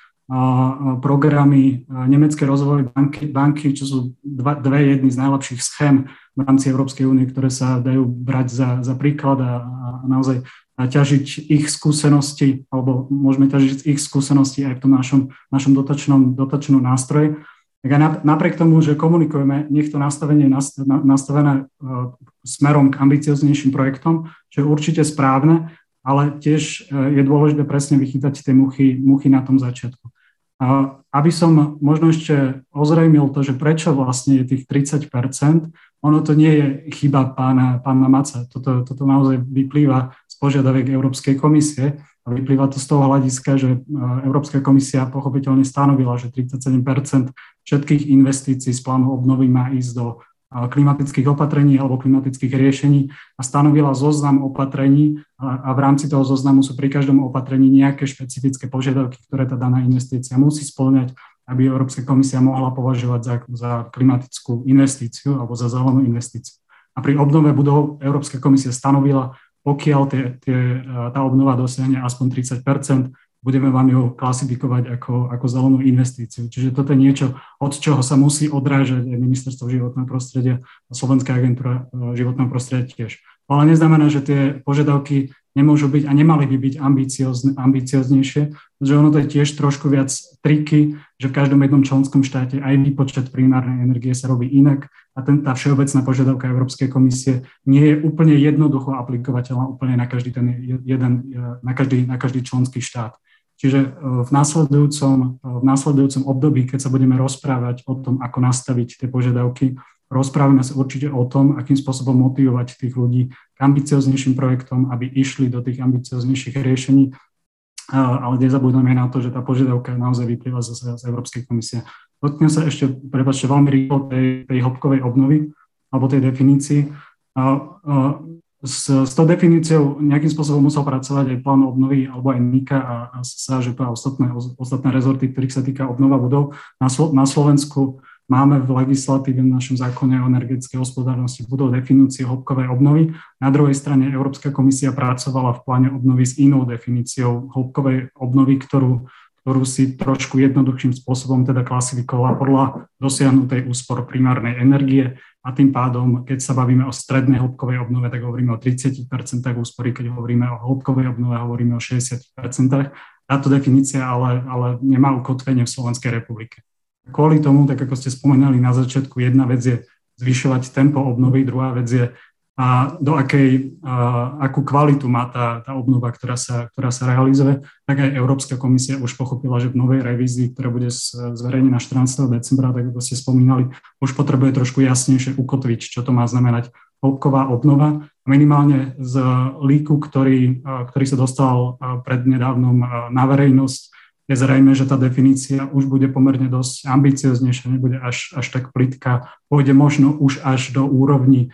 programy Nemeckej rozvojovej banky, banky, čo sú dva, dve jedny z najlepších schém v rámci Európskej únie, ktoré sa dajú brať za, za príklad a, a naozaj a ťažiť ich skúsenosti, alebo môžeme ťažiť ich skúsenosti aj v tom našom, našom dotačnom, dotačnom nástroji. Tak aj napriek tomu, že komunikujeme, nech to nastavenie je nastavené e, smerom k ambicioznejším projektom, čo je určite správne, ale tiež e, je dôležité presne vychytať tie muchy, muchy na tom začiatku. Aby som možno ešte ozrejmil to, že prečo vlastne je tých 30% ono to nie je chyba pána, pána Maca. Toto, toto naozaj vyplýva z požiadaviek Európskej komisie a vyplýva to z toho hľadiska, že e, Európska komisia pochopiteľne stanovila, že 37% všetkých investícií z plánu obnovy má ísť do klimatických opatrení alebo klimatických riešení a stanovila zoznam opatrení a v rámci toho zoznamu sú pri každom opatrení nejaké špecifické požiadavky, ktoré tá daná investícia musí splňať, aby Európska komisia mohla považovať za, za klimatickú investíciu alebo za zelenú investíciu. A pri obnove budov Európska komisia stanovila, pokiaľ tie, tie, tá obnova dosiahne aspoň 30 budeme vám ju klasifikovať ako, ako zelenú investíciu. Čiže toto je niečo, od čoho sa musí odrážať aj Ministerstvo životného prostredia a Slovenská agentúra e, životného prostredia tiež. Ale neznamená, že tie požiadavky nemôžu byť a nemali by byť ambicioznejšie, pretože ono to je tiež trošku viac triky, že v každom jednom členskom štáte aj výpočet primárnej energie sa robí inak a ten, tá všeobecná požiadavka Európskej komisie nie je úplne jednoducho aplikovateľná úplne na každý ten jeden, na každý, na každý členský štát. Čiže e, v následujúcom, e, v následujúcom období, keď sa budeme rozprávať o tom, ako nastaviť tie požiadavky, rozprávame sa určite o tom, akým spôsobom motivovať tých ľudí k ambicioznejším projektom, aby išli do tých ambicioznejších riešení, e, ale nezabudneme na to, že tá požiadavka naozaj vyplýva z, z Európskej komisie. Dotknem sa ešte, prepačte, veľmi rýchlo tej, tej hopkovej obnovy alebo tej definícii s, s tou definíciou nejakým spôsobom musel pracovať aj plán obnovy alebo aj NIKA a, a SAŽP a ostatné, ostatné rezorty, ktorých sa týka obnova budov. Na, na Slovensku máme v legislatíve v našom zákone o energetickej hospodárnosti budov definície hĺbkovej obnovy. Na druhej strane Európska komisia pracovala v pláne obnovy s inou definíciou hĺbkovej obnovy, ktorú ktorú si trošku jednoduchším spôsobom teda klasifikovala podľa dosiahnutej úspor primárnej energie a tým pádom, keď sa bavíme o strednej hĺbkovej obnove, tak hovoríme o 30% úspory, keď hovoríme o hĺbkovej obnove, hovoríme o 60%. Táto definícia ale, ale nemá ukotvenie v Slovenskej republike. Kvôli tomu, tak ako ste spomenuli na začiatku, jedna vec je zvyšovať tempo obnovy, druhá vec je a do akej, a akú kvalitu má tá, tá obnova, ktorá sa, ktorá sa realizuje, tak aj Európska komisia už pochopila, že v novej revízii, ktorá bude zverejnená 14. decembra, tak ako ste spomínali, už potrebuje trošku jasnejšie ukotviť, čo to má znamenať hĺbková obnova. Minimálne z líku, ktorý, ktorý sa dostal prednedávnom na verejnosť, je zrejme, že tá definícia už bude pomerne dosť ambicioznejšia, nebude až, až tak plitká, pôjde možno už až do úrovni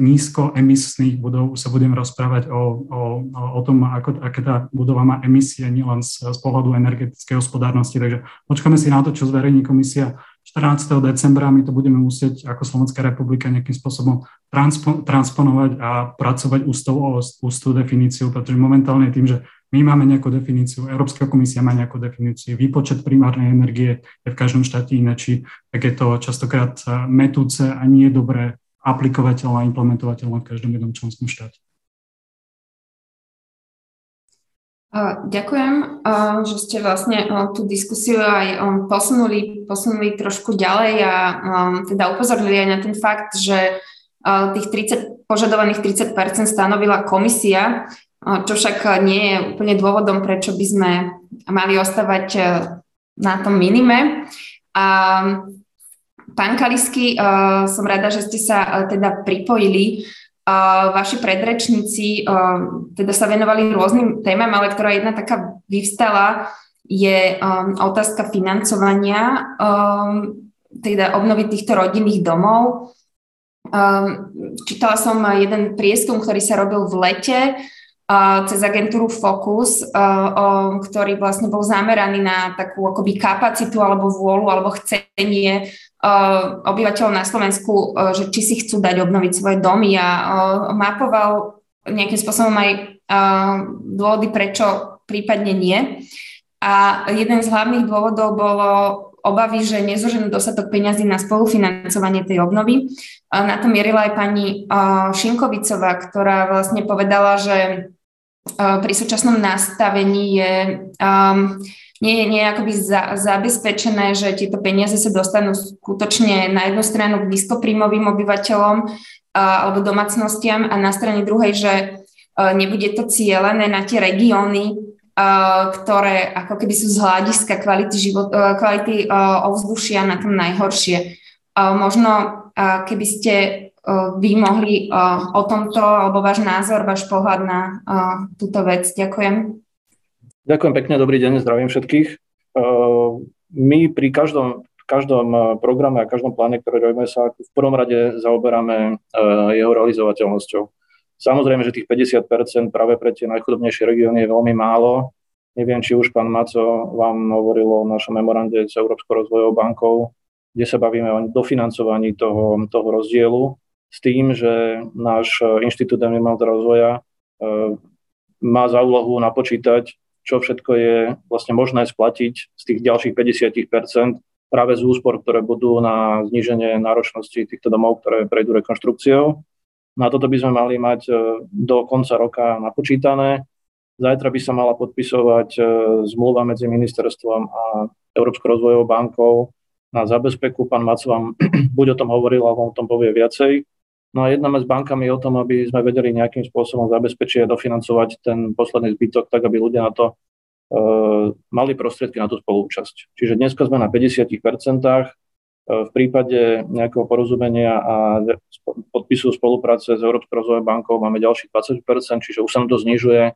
nízkoemisných budov sa budem rozprávať o, o, o tom, ako, aké tá budova má emisie, nielen z, z pohľadu energetickej hospodárnosti. Takže počkáme si na to, čo zverejní komisia 14. decembra. My to budeme musieť ako Slovenská republika nejakým spôsobom transpo, transponovať a pracovať ústou ústou definíciu, pretože momentálne tým, že my máme nejakú definíciu, Európska komisia má nejakú definíciu, výpočet primárnej energie je v každom štáte inačí, tak je to častokrát metúce a nie je dobré aplikovateľná a implementovateľná v každom jednom členskom štáte. Ďakujem, že ste vlastne tú diskusiu aj posunuli, posunuli trošku ďalej a teda upozornili aj na ten fakt, že tých 30, požadovaných 30% stanovila komisia, čo však nie je úplne dôvodom, prečo by sme mali ostávať na tom minime. A Pán Kalisky, uh, som rada, že ste sa uh, teda pripojili. Uh, vaši predrečníci uh, teda sa venovali rôznym témam, ale ktorá jedna taká vyvstala, je um, otázka financovania um, teda obnovy týchto rodinných domov. Um, čítala som jeden prieskum, ktorý sa robil v lete uh, cez agentúru Focus, uh, um, ktorý vlastne bol zameraný na takú akoby kapacitu alebo vôľu alebo chcenie Eh, obyvateľov na Slovensku, eh, že či si chcú dať obnoviť svoje domy a eh, mapoval nejakým spôsobom aj dôvody, prečo prípadne nie. A jeden z hlavných dôvodov bolo obavy, že nezoženú dostatok peňazí na spolufinancovanie tej obnovy. Na to mierila aj pani Šinkovicová, ktorá vlastne povedala, že pri súčasnom nastavení je nie je nie akoby za, zabezpečené, že tieto peniaze sa dostanú skutočne na jednu stranu k nízkopríjmovým obyvateľom uh, alebo domácnostiam a na strane druhej, že uh, nebude to cielené na tie regióny, ktoré ako keby sú z hľadiska kvality, život, kvality ovzdušia na tom najhoršie. Možno keby ste vy mohli o tomto, alebo váš názor, váš pohľad na túto vec. Ďakujem. Ďakujem pekne, dobrý deň, zdravím všetkých. Uh, my pri každom, každom uh, programe a každom pláne, ktorý robíme, sa v prvom rade zaoberáme uh, jeho realizovateľnosťou. Samozrejme, že tých 50% práve pre tie najchudobnejšie regióny je veľmi málo. Neviem, či už pán Maco vám hovoril o našom memorande s Európskou rozvojovou bankou, kde sa bavíme o dofinancovaní toho, toho rozdielu s tým, že náš Inštitút environmentálneho rozvoja má za úlohu napočítať čo všetko je vlastne možné splatiť z tých ďalších 50% práve z úspor, ktoré budú na zníženie náročnosti týchto domov, ktoré prejdú rekonštrukciou. Na toto by sme mali mať e, do konca roka napočítané. Zajtra by sa mala podpisovať e, zmluva medzi ministerstvom a Európskou rozvojovou bankou na zabezpeku. Pán Mac vám buď o tom hovoril, alebo o tom povie viacej. No a jedna s bankami o tom, aby sme vedeli nejakým spôsobom zabezpečiť a dofinancovať ten posledný zbytok, tak aby ľudia na to uh, mali prostriedky na tú spolúčasť. Čiže dneska sme na 50%, uh, v prípade nejakého porozumenia a podpisu spolupráce s Európskou rozvojovou bankou máme ďalších 20%, čiže už sa nám to znižuje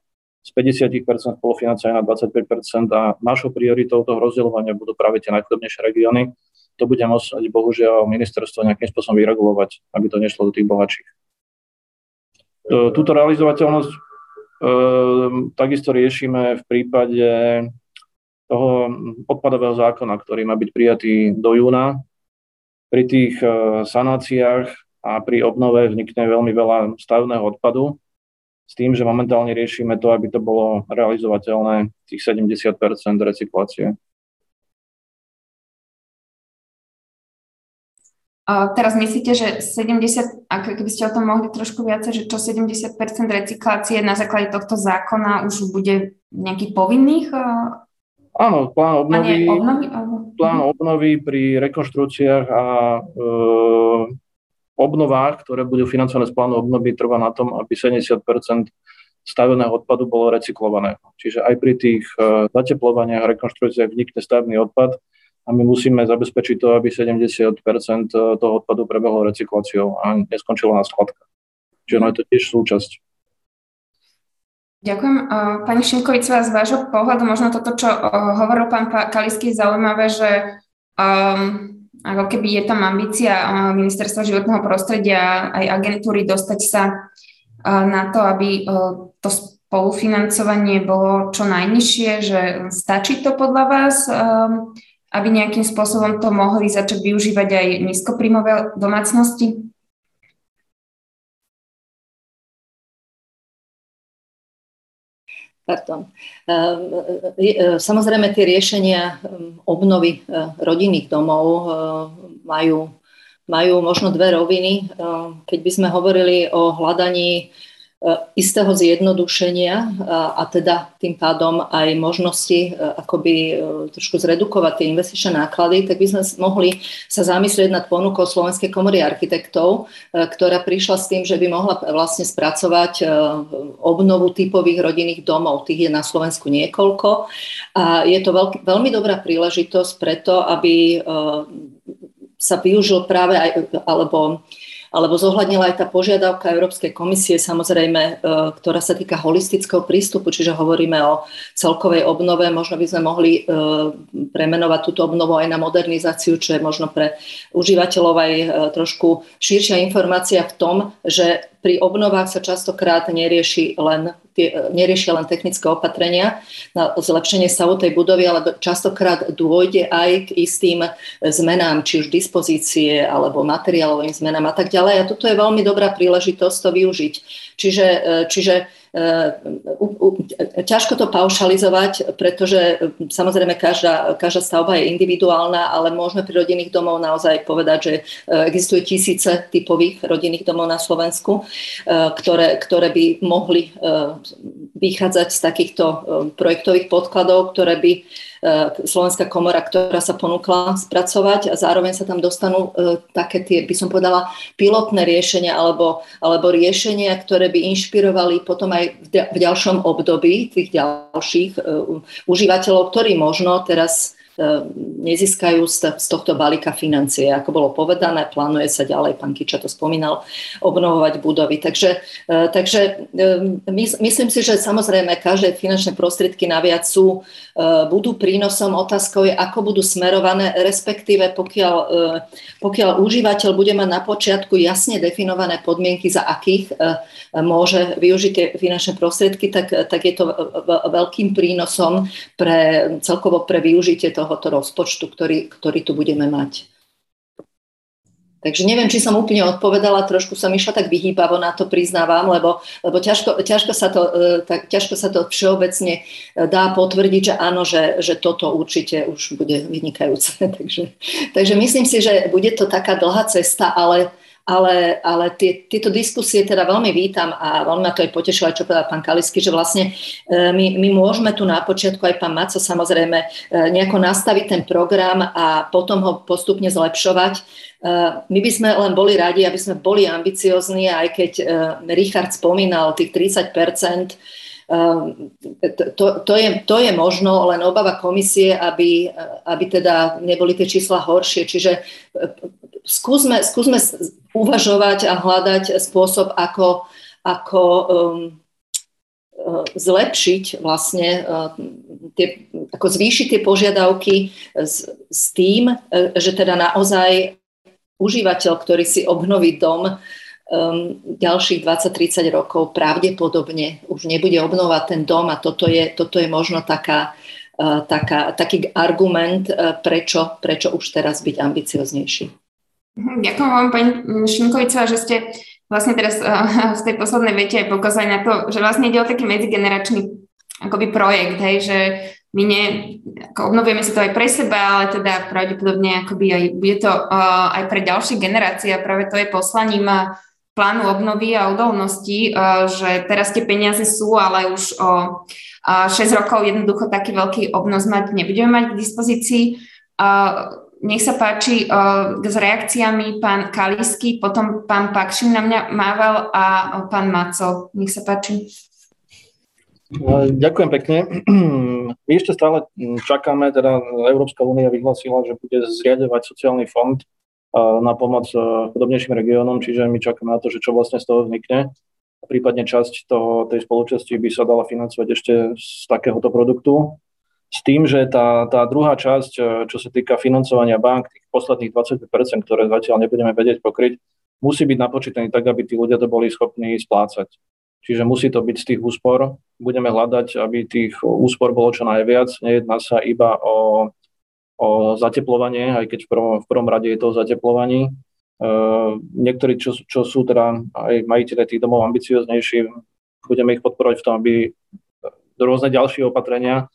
z 50% spolufinancovania na 25% a našou prioritou toho rozdeľovania budú práve tie najchudobnejšie regióny, to bude môcť bohužiaľ ministerstvo nejakým spôsobom vyregulovať, aby to nešlo do tých bohatších. E, túto realizovateľnosť e, takisto riešime v prípade toho odpadového zákona, ktorý má byť prijatý do júna. Pri tých e, sanáciách a pri obnove vznikne veľmi veľa stavného odpadu, s tým, že momentálne riešime to, aby to bolo realizovateľné tých 70% recyklácie. Teraz myslíte, že 70, ak keby ste o tom mohli trošku viacej, že čo 70% recyklácie na základe tohto zákona už bude nejakých povinných? Áno, plán obnovy, obnovy, plán obnovy pri rekonštrukciách a e, obnovách, ktoré budú financované z plánu obnovy, trvá na tom, aby 70% staveného odpadu bolo recyklované. Čiže aj pri tých uh, zateplovaniach a rekonštrukciách vznikne stavebný odpad a my musíme zabezpečiť to, aby 70% toho odpadu prebehlo recykláciou a neskončilo na skladkách. Čiže no je to tiež súčasť. Ďakujem. Pani Šimkovicová, z vášho pohľadu možno toto, čo hovoril pán Kalisky, zaujímavé, že um, ako keby je tam ambícia Ministerstva životného prostredia aj agentúry dostať sa na to, aby to spolufinancovanie bolo čo najnižšie, že stačí to podľa vás, aby nejakým spôsobom to mohli začať využívať aj nízkoprímové domácnosti? Pardon. Ehm, e, e, samozrejme, tie riešenia ehm, obnovy e, rodinných domov majú, majú možno dve roviny. Ehm, keď by sme hovorili o hľadaní E, istého zjednodušenia a, teda tým pádom aj možnosti e, akoby e, trošku zredukovať tie investičné náklady, tak by sme mohli sa zamyslieť nad ponukou Slovenskej komory architektov, ktorá prišla s tým, že by mohla vlastne spracovať obnovu typových rodinných domov. Tých je na Slovensku niekoľko a je to veľk, veľmi dobrá príležitosť preto, aby sa využil práve aj, alebo alebo zohľadnila aj tá požiadavka Európskej komisie, samozrejme, e, ktorá sa týka holistického prístupu, čiže hovoríme o celkovej obnove, možno by sme mohli e, premenovať túto obnovu aj na modernizáciu, čo je možno pre užívateľov aj e, trošku širšia informácia v tom, že pri obnovách sa častokrát nerieši len, tie, neriešia len technické opatrenia na zlepšenie stavu tej budovy, ale častokrát dôjde aj k istým zmenám, či už dispozície alebo materiálovým zmenám a tak ďalej. A toto je veľmi dobrá príležitosť to využiť. Čiže, čiže E, ťažko to paušalizovať, pretože e, samozrejme každá, každá stavba je individuálna, ale môžeme pri rodinných domov naozaj povedať, že e, existuje tisíce typových rodinných domov na Slovensku, ktoré, ktoré by mohli vychádzať z takýchto projektových podkladov, ktoré by Slovenská komora, ktorá sa ponúkla spracovať a zároveň sa tam dostanú také tie, by som povedala, pilotné riešenia alebo, alebo riešenia, ktoré by inšpirovali potom aj v ďalšom období tých ďalších e, užívateľov, ktorí možno teraz nezískajú z tohto balíka financie. Ako bolo povedané, plánuje sa ďalej, pán Kiča to spomínal, obnovovať budovy. Takže, takže myslím si, že samozrejme každé finančné prostriedky naviac sú Eh, budú prínosom. Otázkou je, ako budú smerované, respektíve pokiaľ, eh, pokiaľ užívateľ bude mať na počiatku jasne definované podmienky, za akých eh, môže využiť tie finančné prostriedky, tak, tak je to veľkým prínosom pre, celkovo pre využitie tohoto rozpočtu, ktorý, ktorý tu budeme mať. Takže neviem, či som úplne odpovedala, trošku som išla tak vyhýbavo na to, priznávam, lebo, lebo ťažko, ťažko, sa to, e, tak, ťažko sa to všeobecne e, dá potvrdiť, že áno, že, že toto určite už bude vynikajúce. takže, takže myslím si, že bude to taká dlhá cesta, ale ale, ale tie, tieto diskusie teda veľmi vítam a veľmi ma to aj potešilo, čo povedal pán Kalisky, že vlastne e, my, my môžeme tu na počiatku, aj pán Maco samozrejme, e, nejako nastaviť ten program a potom ho postupne zlepšovať. E, my by sme len boli radi, aby sme boli ambiciozní, aj keď Richard spomínal tých 30 to, to, je, to je možno len obava komisie, aby, aby teda neboli tie čísla horšie. Čiže skúsme, skúsme uvažovať a hľadať spôsob, ako, ako um, uh, zlepšiť vlastne uh, tie, ako zvýšiť tie požiadavky s, s tým, uh, že teda naozaj užívateľ, ktorý si obnoví dom um, ďalších 20-30 rokov, pravdepodobne už nebude obnovať ten dom a toto je, toto je možno taká, uh, taká, taký argument, uh, prečo, prečo už teraz byť ambicioznejší. Mhm, ďakujem vám, pani Šimkovica, že ste vlastne teraz uh, v tej poslednej vete aj pokazali na to, že vlastne ide o taký medzigeneračný akoby projekt, hej, že my ne, ako obnovujeme si to aj pre seba, ale teda pravdepodobne akoby aj bude to uh, aj pre ďalšie generácie a práve to je poslaním uh, plánu obnovy a odolnosti, uh, že teraz tie peniaze sú, ale už o uh, 6 rokov jednoducho taký veľký obnos mať nebudeme mať k dispozícii. Uh, nech sa páči s reakciami pán Kalisky, potom pán Pakšin na mňa mával a pán Maco. Nech sa páči. Ďakujem pekne. My ešte stále čakáme, teda Európska únia vyhlasila, že bude zriadovať sociálny fond na pomoc chudobnejším regiónom, čiže my čakáme na to, že čo vlastne z toho vznikne. Prípadne časť toho, tej spoločnosti by sa dala financovať ešte z takéhoto produktu. S tým, že tá, tá druhá časť, čo sa týka financovania bank, tých posledných 25%, ktoré zatiaľ nebudeme vedieť pokryť, musí byť napočítaný tak, aby tí ľudia to boli schopní splácať. Čiže musí to byť z tých úspor. Budeme hľadať, aby tých úspor bolo čo najviac. Nejedná sa iba o, o zateplovanie, aj keď v prvom, v prvom rade je to o zateplovaní. Uh, niektorí, čo, čo sú teda aj majiteľe tých domov ambicioznejší, budeme ich podporovať v tom, aby rôzne ďalšie opatrenia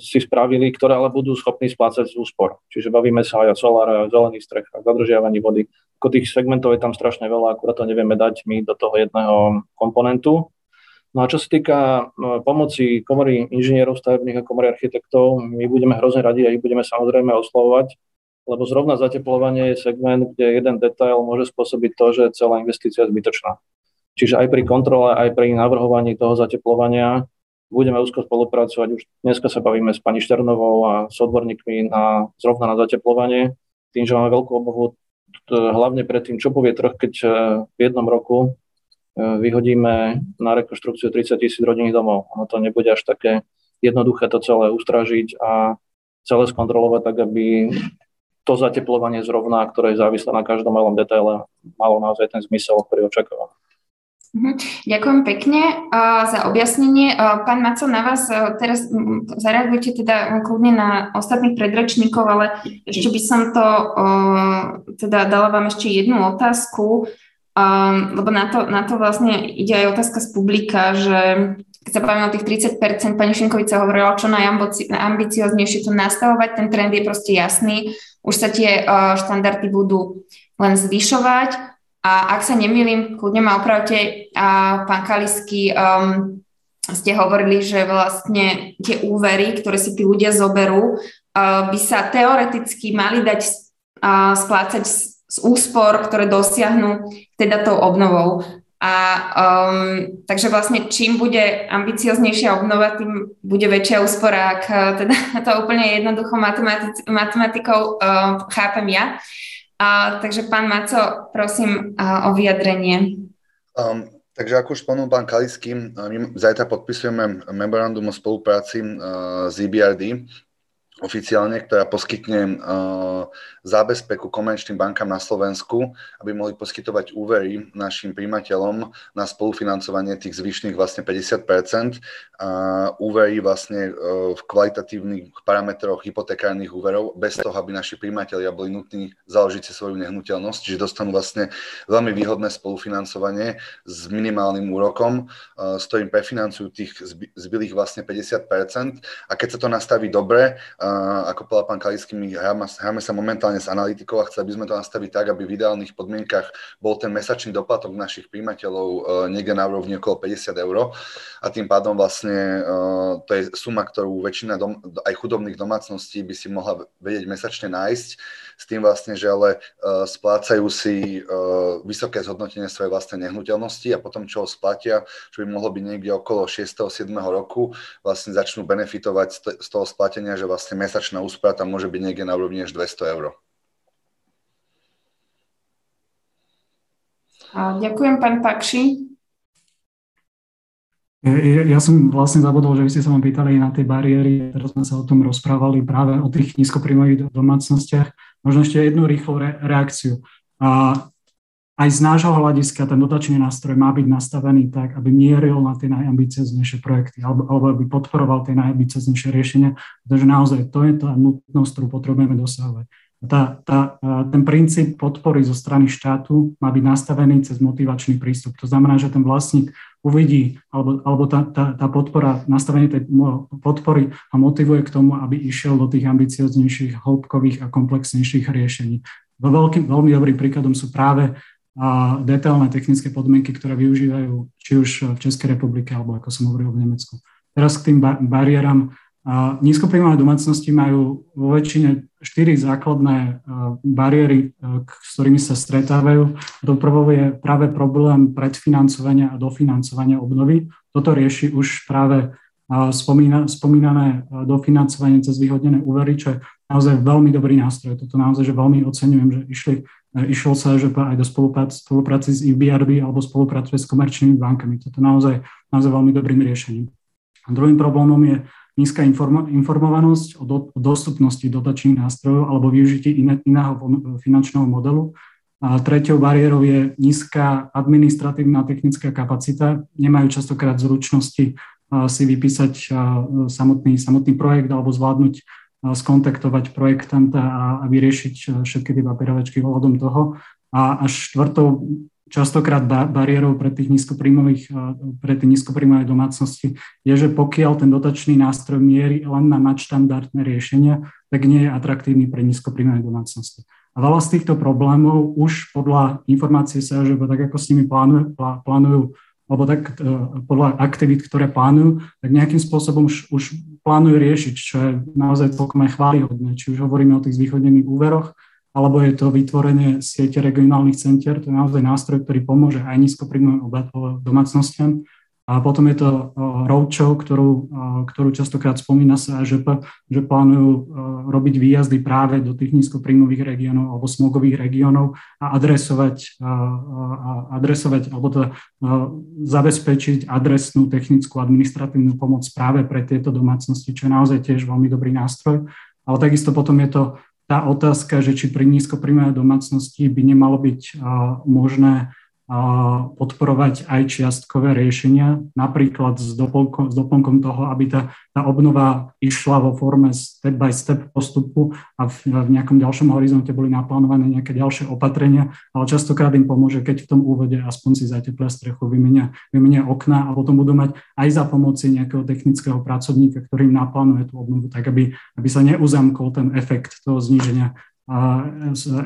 si spravili, ktoré ale budú schopní splácať z úspor. Čiže bavíme sa aj o soláre, o zelených strechách, zadržiavaní vody ako tých segmentov je tam strašne veľa, akurát to nevieme dať my do toho jedného komponentu. No a čo sa týka no, pomoci komory inžinierov stavebných a komory architektov, my budeme hrozne radi a ich budeme samozrejme oslovovať, lebo zrovna zateplovanie je segment, kde jeden detail môže spôsobiť to, že celá investícia je zbytočná. Čiže aj pri kontrole, aj pri navrhovaní toho zateplovania budeme úzko spolupracovať. Už dneska sa bavíme s pani Šternovou a s odborníkmi na, zrovna na zateplovanie. Tým, že máme veľkú obohu hlavne pred tým, čo povie trh, keď e, v jednom roku e, vyhodíme na rekonštrukciu 30 tisíc rodinných domov. Ono to nebude až také jednoduché to celé ustražiť a celé skontrolovať tak, aby to zateplovanie zrovna, ktoré je závislé na každom malom detaile, malo naozaj ten zmysel, ktorý očakávame. Mhm. Ďakujem pekne za objasnenie. Pán Maco, na vás uh, teraz zareagujte teda kľudne na ostatných predrečníkov, ale ešte by som to, teda dala vám ešte jednu otázku, lebo na to, na to vlastne ide aj otázka z publika, že keď sa bavíme o tých 30%, pani Šinkovica hovorila, čo najambicioznejšie to nastavovať, ten trend je proste jasný, už sa tie štandardy budú len zvyšovať. A ak sa nemýlim, kľudne ma opravte, a pán Kalisky, um, ste hovorili, že vlastne tie úvery, ktoré si tí ľudia zoberú, uh, by sa teoreticky mali dať uh, splácať z, z úspor, ktoré dosiahnu teda tou obnovou. A um, takže vlastne čím bude ambicioznejšia obnova, tým bude väčšia úspora, ak uh, teda to úplne jednoducho matematikou uh, chápem ja. A, takže pán Maco, prosím a, o vyjadrenie. Um, takže ako už spomenul pán Kalisky, my zajtra podpisujeme memorandum o spolupráci uh, z EBRD, oficiálne, ktorá poskytne uh, zábezpeku komerčným bankám na Slovensku, aby mohli poskytovať úvery našim príjimateľom na spolufinancovanie tých zvyšných vlastne 50% a úvery vlastne v kvalitatívnych parametroch hypotekárnych úverov, bez toho, aby naši príjimateľia boli nutní založiť si svoju nehnuteľnosť, čiže dostanú vlastne veľmi výhodné spolufinancovanie s minimálnym úrokom, s ktorým prefinancujú tých zbylých vlastne 50% a keď sa to nastaví dobre, ako povedal pán Kalisky, my hráme, sa momentálne s analytikou a chceli by sme to nastaviť tak, aby v ideálnych podmienkach bol ten mesačný doplatok našich príjmateľov uh, niekde na úrovni okolo 50 eur. A tým pádom vlastne uh, to je suma, ktorú väčšina dom, aj chudobných domácností by si mohla vedieť mesačne nájsť s tým vlastne, že ale uh, splácajú si vysoké zhodnotenie svojej vlastnej nehnuteľnosti a potom, čo ho splatia, čo by mohlo byť niekde okolo 6. 7. roku, vlastne začnú benefitovať z toho splatenia, že vlastne mesačná úspora tam môže byť niekde na úrovni až 200 eur. ďakujem, pán Pakši. Ja, ja som vlastne zabudol, že vy ste sa ma pýtali na tie bariéry, teraz sme sa o tom rozprávali práve o tých nízkoprímových domácnostiach. Možno ešte jednu rýchlu re- reakciu. A aj z nášho hľadiska ten dotačný nástroj má byť nastavený tak, aby mieril na tie najambicioznejšie projekty alebo, alebo aby podporoval tie najambicioznejšie riešenia, pretože naozaj to je tá nutnosť, ktorú potrebujeme dosahovať tá, tá, ten princíp podpory zo strany štátu má byť nastavený cez motivačný prístup. To znamená, že ten vlastník uvidí, alebo, alebo tá, tá, tá podpora, nastavenie tej podpory a motivuje k tomu, aby išiel do tých ambicioznejších, hĺbkových a komplexnejších riešení. Veľkým, veľmi dobrým príkladom sú práve a detailné technické podmienky, ktoré využívajú či už v Českej republike, alebo ako som hovoril v Nemecku. Teraz k tým bariéram Nízkopríjmové domácnosti majú vo väčšine štyri základné bariéry, s ktorými sa stretávajú. To prvou je práve problém predfinancovania a dofinancovania obnovy. Toto rieši už práve spomína, spomínané dofinancovanie cez vyhodnené úvery, čo je naozaj veľmi dobrý nástroj. Toto naozaj že veľmi oceňujem, že išli, išlo sa že aj do spolupráci, spolupráci s IBRD alebo spolupracuje s komerčnými bankami. Toto naozaj, naozaj veľmi dobrým riešením. A druhým problémom je nízka informo- informovanosť o, do, o dostupnosti dotačných nástrojov alebo využití iné, iného finančného modelu. A treťou bariérou je nízka administratívna a technická kapacita. Nemajú častokrát zručnosti si vypísať samotný, samotný projekt alebo zvládnuť skontaktovať projektanta a, vyriešiť všetky tie papierovečky ohľadom toho. A až štvrtou častokrát bariérou pre tých nízkopríjmových, pre tie nízkopríjmové domácnosti je, že pokiaľ ten dotačný nástroj mierí len na nadštandardné riešenia, tak nie je atraktívny pre nízkopríjmové domácnosti. A veľa z týchto problémov už podľa informácie sa, že tak ako s nimi plánujú, plánujú alebo tak e, podľa aktivít, ktoré plánujú, tak nejakým spôsobom už, už plánujú riešiť, čo je naozaj celkom aj chválihodné. Či už hovoríme o tých zvýhodnených úveroch, alebo je to vytvorenie siete regionálnych centier, to je naozaj nástroj, ktorý pomôže aj nízkopríjmovým domácnostiam. A potom je to roadshow, ktorú, ktorú častokrát spomína sa že, že plánujú robiť výjazdy práve do tých nízkopríjmových regiónov alebo smogových regiónov a adresovať, a adresovať alebo to zabezpečiť adresnú technickú administratívnu pomoc práve pre tieto domácnosti, čo je naozaj tiež veľmi dobrý nástroj. Ale takisto potom je to tá otázka, že či pri nízkopríjmovej domácnosti by nemalo byť možné podporovať aj čiastkové riešenia, napríklad s doplnkom, s doplnkom toho, aby tá, tá obnova išla vo forme step by step postupu a v, v nejakom ďalšom horizonte boli naplánované nejaké ďalšie opatrenia, ale častokrát im pomôže, keď v tom úvode aspoň si zateplia strechu, vymenia, vymenia okna a potom budú mať aj za pomoci nejakého technického pracovníka, ktorý im naplánuje tú obnovu, tak aby, aby sa neuzamkol ten efekt toho zníženia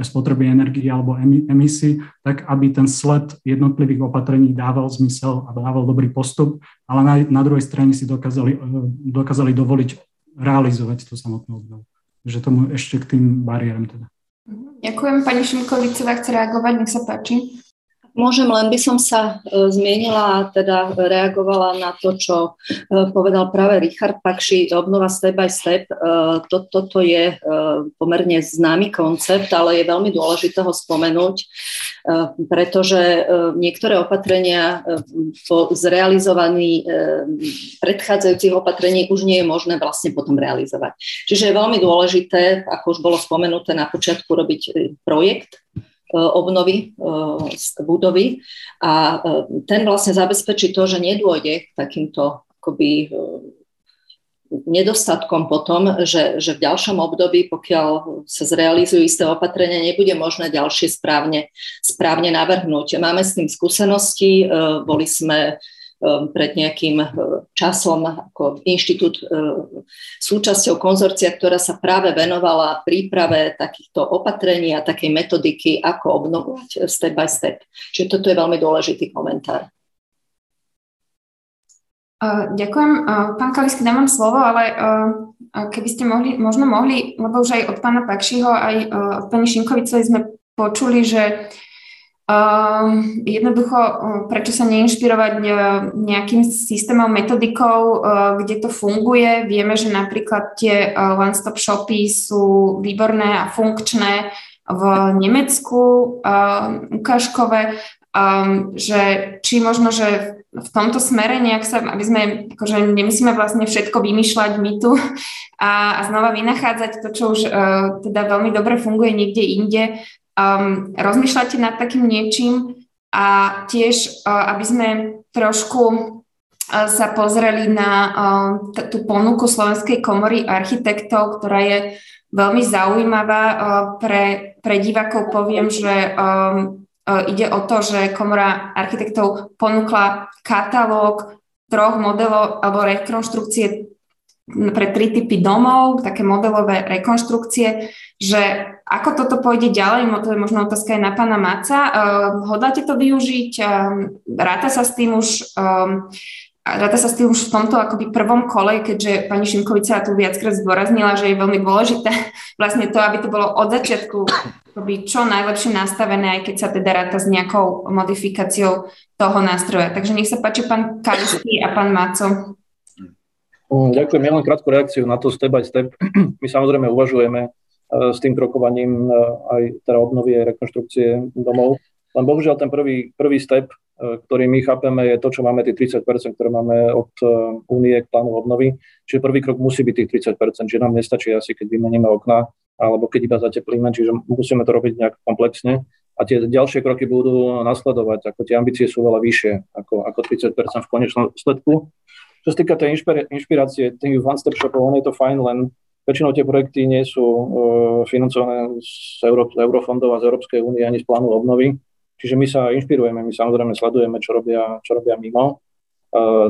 spotreby energie alebo emisí, tak aby ten sled jednotlivých opatrení dával zmysel a dával dobrý postup, ale na, na druhej strane si dokázali, dokázali dovoliť realizovať tú samotnú obnovu. Takže tomu ešte k tým bariéram teda. Ďakujem. Pani Šimkovicová chce reagovať, nech sa páči. Môžem, len by som sa e, zmienila a teda reagovala na to, čo e, povedal práve Richard Pakši, obnova step by step. E, toto je pomerne známy koncept, ale je veľmi dôležité ho spomenúť, pretože niektoré opatrenia po zrealizovaní predchádzajúcich opatrení už nie je možné vlastne potom realizovať. Čiže je veľmi dôležité, ako už bolo spomenuté na počiatku, robiť projekt, obnovy e, budovy a e, ten vlastne zabezpečí to, že nedôjde k takýmto akoby nedostatkom potom, že, že v ďalšom období, pokiaľ sa zrealizujú isté opatrenia, nebude možné ďalšie správne, správne navrhnúť. Máme s tým skúsenosti, boli sme pred nejakým uh, časom ako inštitút uh, súčasťou konzorcia, ktorá sa práve venovala príprave takýchto opatrení a takej metodiky, ako obnovovať step by step. Čiže toto je veľmi dôležitý komentár. Ďakujem. Pán Kalisky, dám vám slovo, ale keby ste mohli, možno mohli, lebo už aj od pána Pakšiho, aj od pani Šinkovicovej sme počuli, že Uh, jednoducho, uh, prečo sa neinšpirovať uh, nejakým systémom, metodikou, uh, kde to funguje. Vieme, že napríklad tie one-stop shopy sú výborné a funkčné v Nemecku, uh, ukážkové, um, že či možno, že v tomto smere nejak sa, aby sme, akože nemusíme vlastne všetko vymýšľať my tu a, a znova vynachádzať to, čo už uh, teda veľmi dobre funguje niekde inde, um, rozmýšľate nad takým niečím a tiež, uh, aby sme trošku uh, sa pozreli na uh, t- tú ponuku Slovenskej komory architektov, ktorá je veľmi zaujímavá. Uh, pre, pre divákov poviem, že um, uh, ide o to, že komora architektov ponúkla katalóg troch modelov alebo rekonštrukcie pre tri typy domov, také modelové rekonštrukcie, že ako toto pôjde ďalej, to je možno otázka aj na pána Maca. Uh, hodláte to využiť? Um, ráta sa s tým už? Um, ráta sa s tým už v tomto akoby prvom kole, keďže pani Šimkovica tu viackrát zdôraznila, že je veľmi dôležité vlastne to, aby to bolo od začiatku akoby čo najlepšie nastavené, aj keď sa teda ráta s nejakou modifikáciou toho nástroja. Takže nech sa páči pán Kajský a pán Maco. Mm, ďakujem. Ja len krátku reakciu na to step by step. My samozrejme uvažujeme eh, s tým krokovaním eh, aj teda obnovy aj rekonštrukcie domov. Len bohužiaľ ten prvý, prvý step, e, ktorý my chápeme, je to, čo máme tých 30%, ktoré máme od únie k plánu obnovy. Čiže prvý krok musí byť tých 30%, že nám nestačí asi, keď vymeníme okna, alebo keď iba zateplíme, čiže musíme to robiť nejak komplexne. A tie ďalšie kroky budú nasledovať, ako tie ambície sú veľa vyššie ako, ako 30% v konečnom sledku. Čo sa týka tej inšpirácie, tých one-step shopov, on je to fajn, len väčšinou tie projekty nie sú uh, financované z, Euró- z eurofondov a z Európskej únie ani z plánu obnovy. Čiže my sa inšpirujeme, my samozrejme sledujeme, čo robia, čo robia mimo.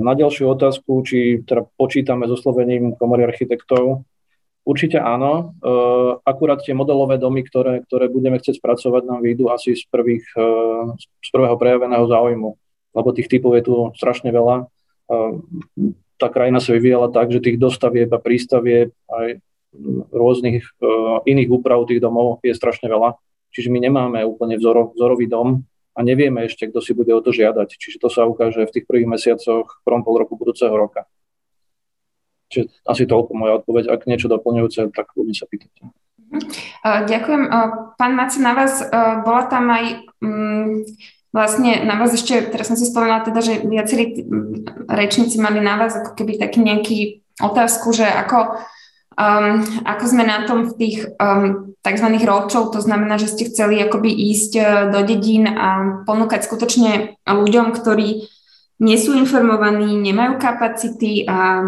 Na ďalšiu otázku, či teda počítame so slovením komory architektov, určite áno. Akurát tie modelové domy, ktoré, ktoré budeme chcieť spracovať, nám vyjdú asi z, prvých, z prvého prejaveného záujmu, lebo tých typov je tu strašne veľa. Tá krajina sa vyvíjala tak, že tých dostavieb a prístavieb aj rôznych iných úprav tých domov je strašne veľa Čiže my nemáme úplne vzoro, vzorový dom a nevieme ešte, kto si bude o to žiadať. Čiže to sa ukáže v tých prvých mesiacoch, v prvom pol roku budúceho roka. Čiže asi toľko moja odpoveď. Ak niečo doplňujúce, tak ľudí sa pýtate. Ďakujem. Pán Maci, na vás bola tam aj um, vlastne na vás ešte, teraz som si spomenula teda, že viacerí rečníci mali na vás ako keby taký nejaký otázku, že ako Um, ako sme na tom v tých um, tzv. roadshov, to znamená, že ste chceli akoby ísť uh, do dedín a ponúkať skutočne ľuďom, ktorí nie sú informovaní, nemajú kapacity a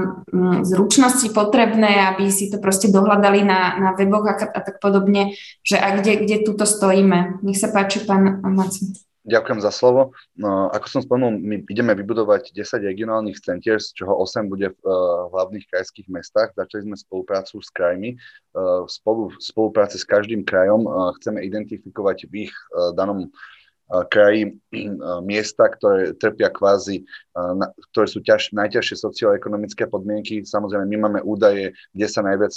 zručnosti potrebné, aby si to proste dohľadali na, na weboch a, a tak podobne, že a kde, kde tuto stojíme. Nech sa páči, pán Macu. Ďakujem za slovo. No, ako som spomenul, my ideme vybudovať 10 regionálnych centier, z čoho 8 bude v uh, hlavných krajských mestách. Začali sme spoluprácu s krajmi. Uh, spolu, v spolupráci s každým krajom uh, chceme identifikovať v ich danom kraji miesta, ktoré trpia kvázi, ktoré sú ťaž, najťažšie socioekonomické podmienky. Samozrejme, my máme údaje, kde sa najviac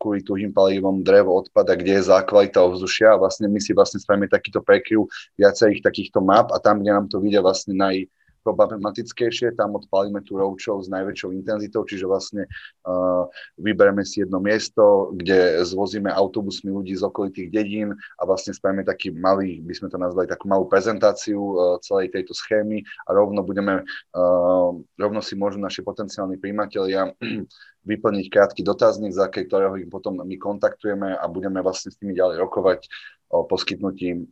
kvôli tuhým palívom drevo odpada, kde je zákvalita ovzdušia a vlastne my si vlastne spravíme takýto prekryv viacerých takýchto map a tam, kde nám to vidia vlastne naj, problematickejšie, tam odpalíme tú roadshow s najväčšou intenzitou, čiže vlastne uh, vybereme si jedno miesto, kde zvozíme autobusmi ľudí z okolitých dedín a vlastne spravíme taký malý, by sme to nazvali takú malú prezentáciu uh, celej tejto schémy a rovno budeme, uh, rovno si môžu naši potenciálni príjmatelia vyplniť krátky dotazník, za ktorého ich potom my kontaktujeme a budeme vlastne s nimi ďalej rokovať o poskytnutí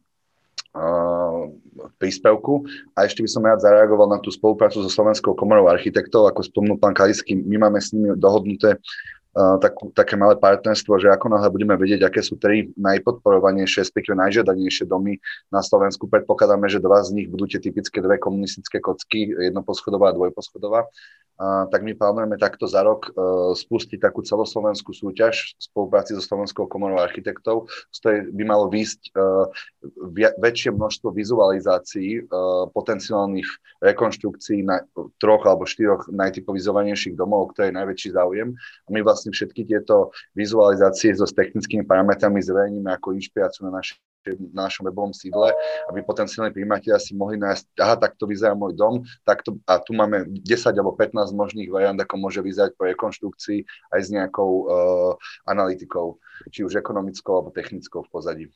príspevku. A ešte by som rád zareagoval na tú spoluprácu so Slovenskou komorou architektov. Ako spomnul pán Kalisky, my máme s nimi dohodnuté tak, také malé partnerstvo, že ako náhle budeme vedieť, aké sú tri najpodporovanejšie, respektíve najžiadanejšie domy na Slovensku, predpokladáme, že dva z nich budú tie typické dve komunistické kocky, jednoposchodová a dvojposchodová, a, tak my plánujeme takto za rok uh, spustiť takú celoslovenskú súťaž v spolupráci so Slovenskou komorou architektov, z ktorej by malo výsť uh, väčšie množstvo vizualizácií uh, potenciálnych rekonštrukcií na troch alebo štyroch najtypovizovanejších domov, ktoré je najväčší záujem. A my vlastne vlastne všetky tieto vizualizácie so s technickými parametrami zverejníme ako inšpiráciu na naše na našom webovom sídle, aby potenciálne príjmatelia si mohli nájsť, aha, takto vyzerá môj dom, takto, a tu máme 10 alebo 15 možných variant, ako môže vyzerať po rekonštrukcii aj s nejakou uh, analytikou, či už ekonomickou alebo technickou v pozadí.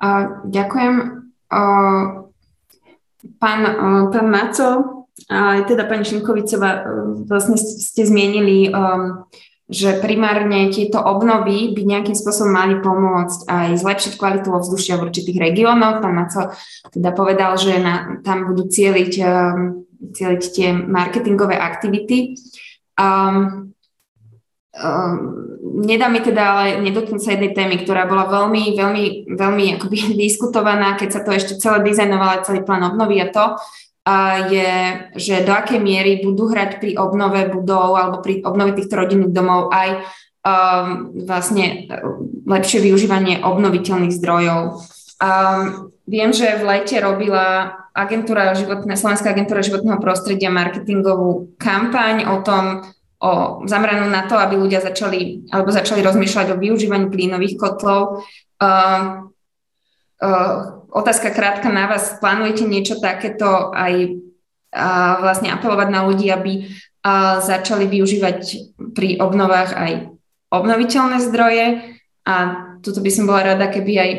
Uh, ďakujem. Uh, pán, uh, pán Maco, aj teda pani Šimkovicová, e, vlastne ste zmienili, um, že primárne tieto obnovy by nejakým spôsobom mali pomôcť aj zlepšiť kvalitu ovzdušia v určitých regiónoch. Pán Maco teda povedal, že na, tam budú cieliť, um, cieliť tie marketingové aktivity. Um, um, nedá mi teda ale nedotknúť sa jednej témy, ktorá bola veľmi, veľmi, veľmi akoby diskutovaná, keď sa to ešte celé dizajnovala, celý plán obnovy a to, je, že do akej miery budú hrať pri obnove budov alebo pri obnove týchto rodinných domov aj um, vlastne lepšie využívanie obnoviteľných zdrojov. Um, viem, že v lete robila agentúra životné, Slovenská agentúra životného prostredia marketingovú kampaň o tom, o zameranú na to, aby ľudia začali, alebo začali rozmýšľať o využívaní plynových kotlov. Uh, uh, otázka krátka na vás. Plánujete niečo takéto aj uh, vlastne apelovať na ľudí, aby uh, začali využívať pri obnovách aj obnoviteľné zdroje a tuto by som bola rada, keby aj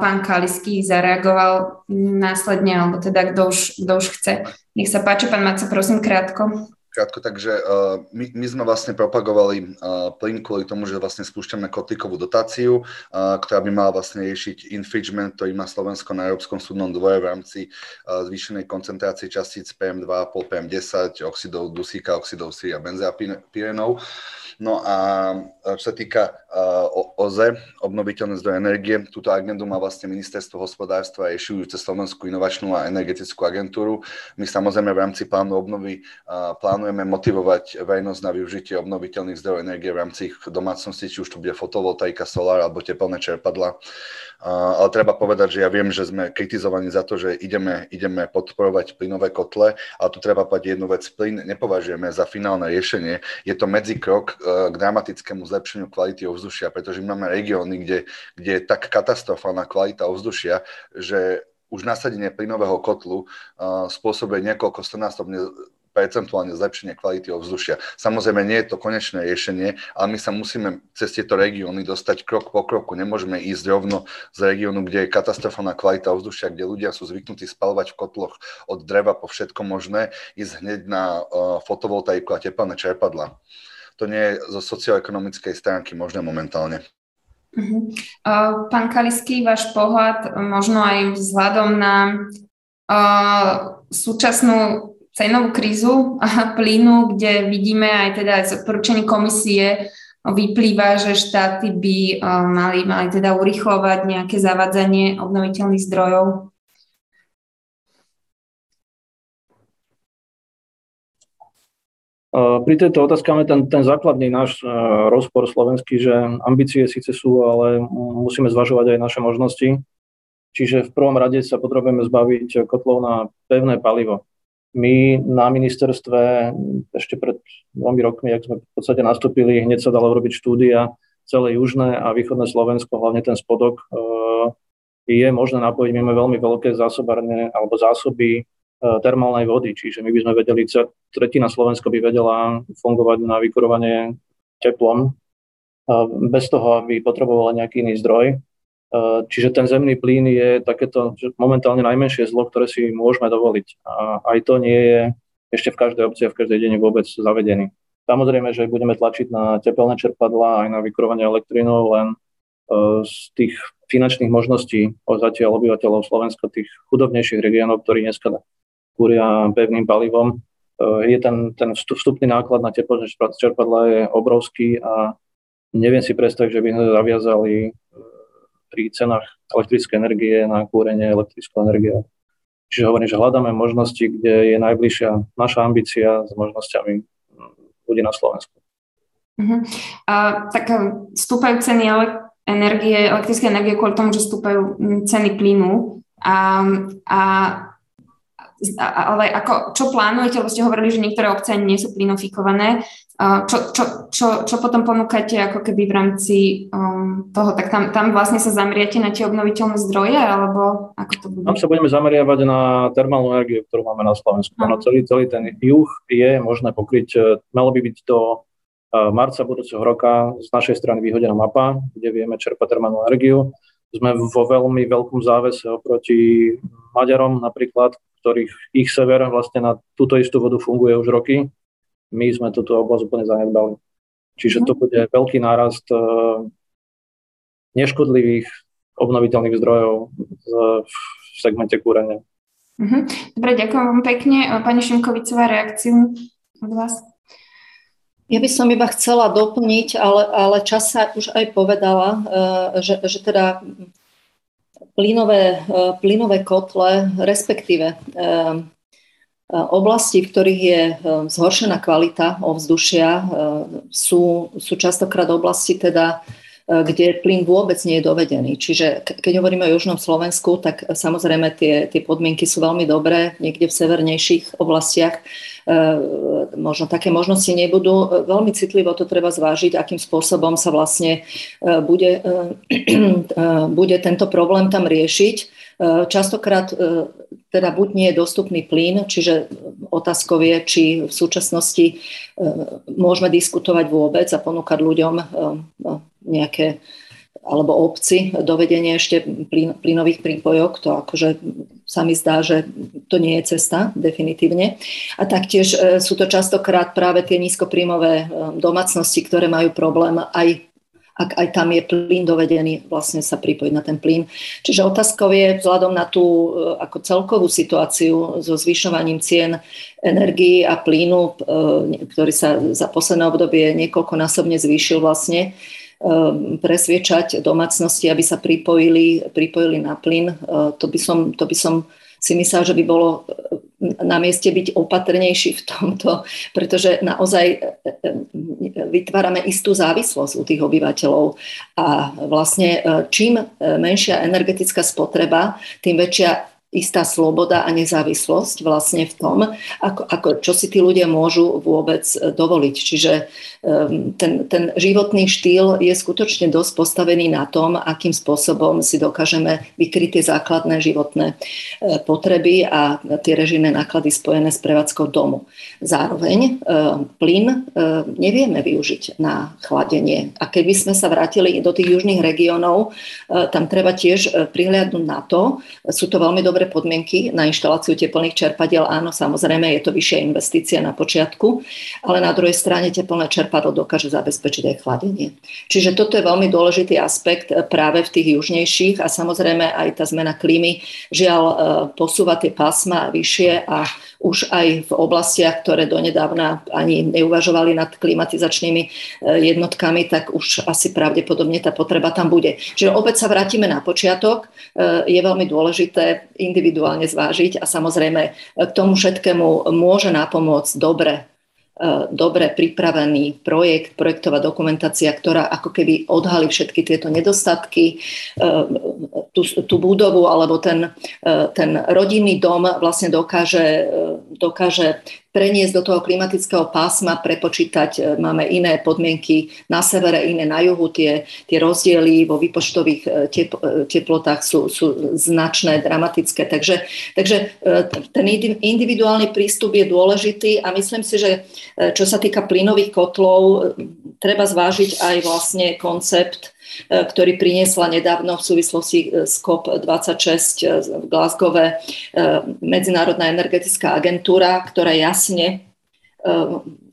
pán Kalisky zareagoval následne, alebo teda kto už, kto už chce. Nech sa páči, pán Maco, prosím, krátko. Krátko, takže uh, my, my sme vlastne propagovali uh, plyn kvôli tomu, že vlastne spúšťame kotlíkovú dotáciu, uh, ktorá by mala vlastne riešiť infringement, ktorý má Slovensko na Európskom súdnom dvoje v rámci uh, zvýšenej koncentrácie častíc PM2, PM10, oxidov dusíka, oxidov síry a benzapírenov. No a čo sa týka uh, OZE, obnoviteľné zdroje energie, túto agendu má vlastne Ministerstvo hospodárstva a cez Slovenskú inovačnú a energetickú agentúru. My samozrejme v rámci plánu obnovy uh, plánujeme motivovať verejnosť na využitie obnoviteľných zdrojov energie v rámci ich domácnosti, či už to bude fotovoltaika, solár alebo teplné čerpadla. Ale treba povedať, že ja viem, že sme kritizovaní za to, že ideme, ideme podporovať plynové kotle, ale tu treba povedať jednu vec. Plyn nepovažujeme za finálne riešenie. Je to medzikrok k dramatickému zlepšeniu kvality ovzdušia, pretože máme regióny, kde, kde je tak katastrofálna kvalita ovzdušia, že už nasadenie plynového kotlu uh, spôsobuje niekoľko stonásobne percentuálne zlepšenie kvality ovzdušia. Samozrejme, nie je to konečné riešenie, ale my sa musíme cez tieto regióny dostať krok po kroku. Nemôžeme ísť rovno z regiónu, kde je katastrofálna kvalita ovzdušia, kde ľudia sú zvyknutí spalovať v kotloch od dreva po všetko možné, ísť hneď na uh, fotovoltaiku a teplné čerpadla to nie je zo socioekonomickej stránky možné momentálne. Uh-huh. Uh, pán Kalisky, váš pohľad možno aj vzhľadom na súčasnú cenovú krízu plynu, kde vidíme aj teda z odporúčaní komisie vyplýva, že štáty by uh, mali, mali teda urychlovať nejaké zavádzanie obnoviteľných zdrojov. Pri tejto otázke máme ten, ten základný náš e, rozpor slovenský, že ambície síce sú, ale musíme zvažovať aj naše možnosti. Čiže v prvom rade sa potrebujeme zbaviť kotlov na pevné palivo. My na ministerstve ešte pred dvomi rokmi, ak sme v podstate nastúpili, hneď sa dalo robiť štúdia celé južné a východné Slovensko, hlavne ten spodok, e, je možné napojiť. My veľmi veľké zásobárne alebo zásoby E, termálnej vody, čiže my by sme vedeli, tretina Slovenska by vedela fungovať na vykurovanie teplom, e, bez toho, aby potrebovala nejaký iný zdroj. E, čiže ten zemný plyn je takéto momentálne najmenšie zlo, ktoré si môžeme dovoliť. A aj to nie je ešte v každej obci a v každej dene vôbec zavedený. Samozrejme, že budeme tlačiť na tepelné čerpadla aj na vykurovanie elektrinov, len z tých finančných možností zatiaľ obyvateľov Slovenska, tých chudobnejších regiónov, ktorí dneska kúria pevným palivom. Eh, je ten, ten vstupný náklad na teplné čerpadla je obrovský a neviem si predstaviť, že by sme zaviazali eh, pri cenách elektrické energie na kúrenie elektrickou energiou. Čiže hovorím, že hľadáme možnosti, kde je najbližšia naša ambícia s možnosťami hm, ľudí na Slovensku. Uh-huh. A, tak eh, stúpajú ceny energie, elektrické energie kvôli tomu, že stúpajú hm, ceny plynu a, a ale ako, čo plánujete, lebo ste hovorili, že niektoré obce nie sú plinofikované, čo, čo, čo, čo potom ponúkate ako keby v rámci um, toho, tak tam, tam vlastne sa zameriate na tie obnoviteľné zdroje, alebo ako to bude? Tam sa budeme zameriavať na termálnu energiu, ktorú máme na Slovensku. No, celý, celý ten juh je možné pokryť, e, malo by byť do e, marca budúceho roka z našej strany vyhodená mapa, kde vieme čerpať termálnu energiu. Sme vo veľmi veľkom závese oproti Maďarom napríklad, ktorých ich sever vlastne na túto istú vodu funguje už roky. My sme túto oblasť úplne zanedbali. Čiže to bude veľký nárast e, neškodlivých obnoviteľných zdrojov v segmente kúrenia. Mhm. Dobre, ďakujem vám pekne. Pani Šimkovicová, reakciu od vás? Ja by som iba chcela doplniť, ale, ale čas sa už aj povedala, e, že, že teda plynové, e, plynové kotle, respektíve e, e, oblasti, v ktorých je zhoršená kvalita ovzdušia, sú, sú častokrát oblasti teda kde plyn vôbec nie je dovedený. Čiže keď hovoríme o južnom Slovensku, tak samozrejme tie, tie podmienky sú veľmi dobré, niekde v severnejších oblastiach možno také možnosti nebudú. Veľmi citlivo to treba zvážiť, akým spôsobom sa vlastne bude, bude tento problém tam riešiť. Častokrát teda buď nie je dostupný plyn, čiže otázkou je, či v súčasnosti môžeme diskutovať vôbec a ponúkať ľuďom nejaké alebo obci dovedenie ešte plyn, plynových prípojok, to akože sa mi zdá, že to nie je cesta, definitívne. A taktiež e, sú to častokrát práve tie nízkopríjmové e, domácnosti, ktoré majú problém aj ak aj tam je plyn dovedený, vlastne sa pripojiť na ten plyn. Čiže otázkou je vzhľadom na tú e, ako celkovú situáciu so zvyšovaním cien energii a plynu, ktorý sa za posledné obdobie niekoľkonásobne zvýšil vlastne, presviečať domácnosti, aby sa pripojili, pripojili na plyn. Ehm, to by, som, to by som si myslel, že by bolo ehm, na mieste byť opatrnejší v tomto, pretože naozaj vytvárame istú závislosť u tých obyvateľov a vlastne čím menšia energetická spotreba, tým väčšia istá sloboda a nezávislosť vlastne v tom, ako, ako, čo si tí ľudia môžu vôbec e, dovoliť. Čiže ten, ten životný štýl je skutočne dosť postavený na tom, akým spôsobom si dokážeme vykryť tie základné životné uh, potreby a tie režijné náklady spojené s prevádzkou domu. Zároveň uh, plyn uh, nevieme využiť na chladenie. A keby sme sa vrátili do tých južných regiónov, tam treba tiež prihliadnúť na to, sú to veľmi dobré podmienky na inštaláciu teplných čerpadiel. Áno, samozrejme, je to vyššia investícia na počiatku, ale na druhej strane teplné čerpadlo dokáže zabezpečiť aj chladenie. Čiže toto je veľmi dôležitý aspekt práve v tých južnejších a samozrejme aj tá zmena klímy žiaľ e, posúva tie pásma vyššie a už aj v oblastiach, ktoré donedávna ani neuvažovali nad klimatizačnými e, jednotkami, tak už asi pravdepodobne tá potreba tam bude. Čiže opäť sa vrátime na počiatok. E, je veľmi dôležité individuálne zvážiť a samozrejme k tomu všetkému môže napomôcť dobre E, dobre pripravený projekt, projektová dokumentácia, ktorá ako keby odhalí všetky tieto nedostatky, e, tú, tú budovu alebo ten, e, ten rodinný dom vlastne dokáže, dokáže preniesť do toho klimatického pásma, prepočítať, e, máme iné podmienky na severe, iné na juhu, tie, tie rozdiely vo výpočtových e, tep, e, teplotách sú, sú značné, dramatické. Takže, takže ten individuálny prístup je dôležitý a myslím si, že čo sa týka plynových kotlov, treba zvážiť aj vlastne koncept ktorý priniesla nedávno v súvislosti s COP26 v Glasgow Medzinárodná energetická agentúra, ktorá jasne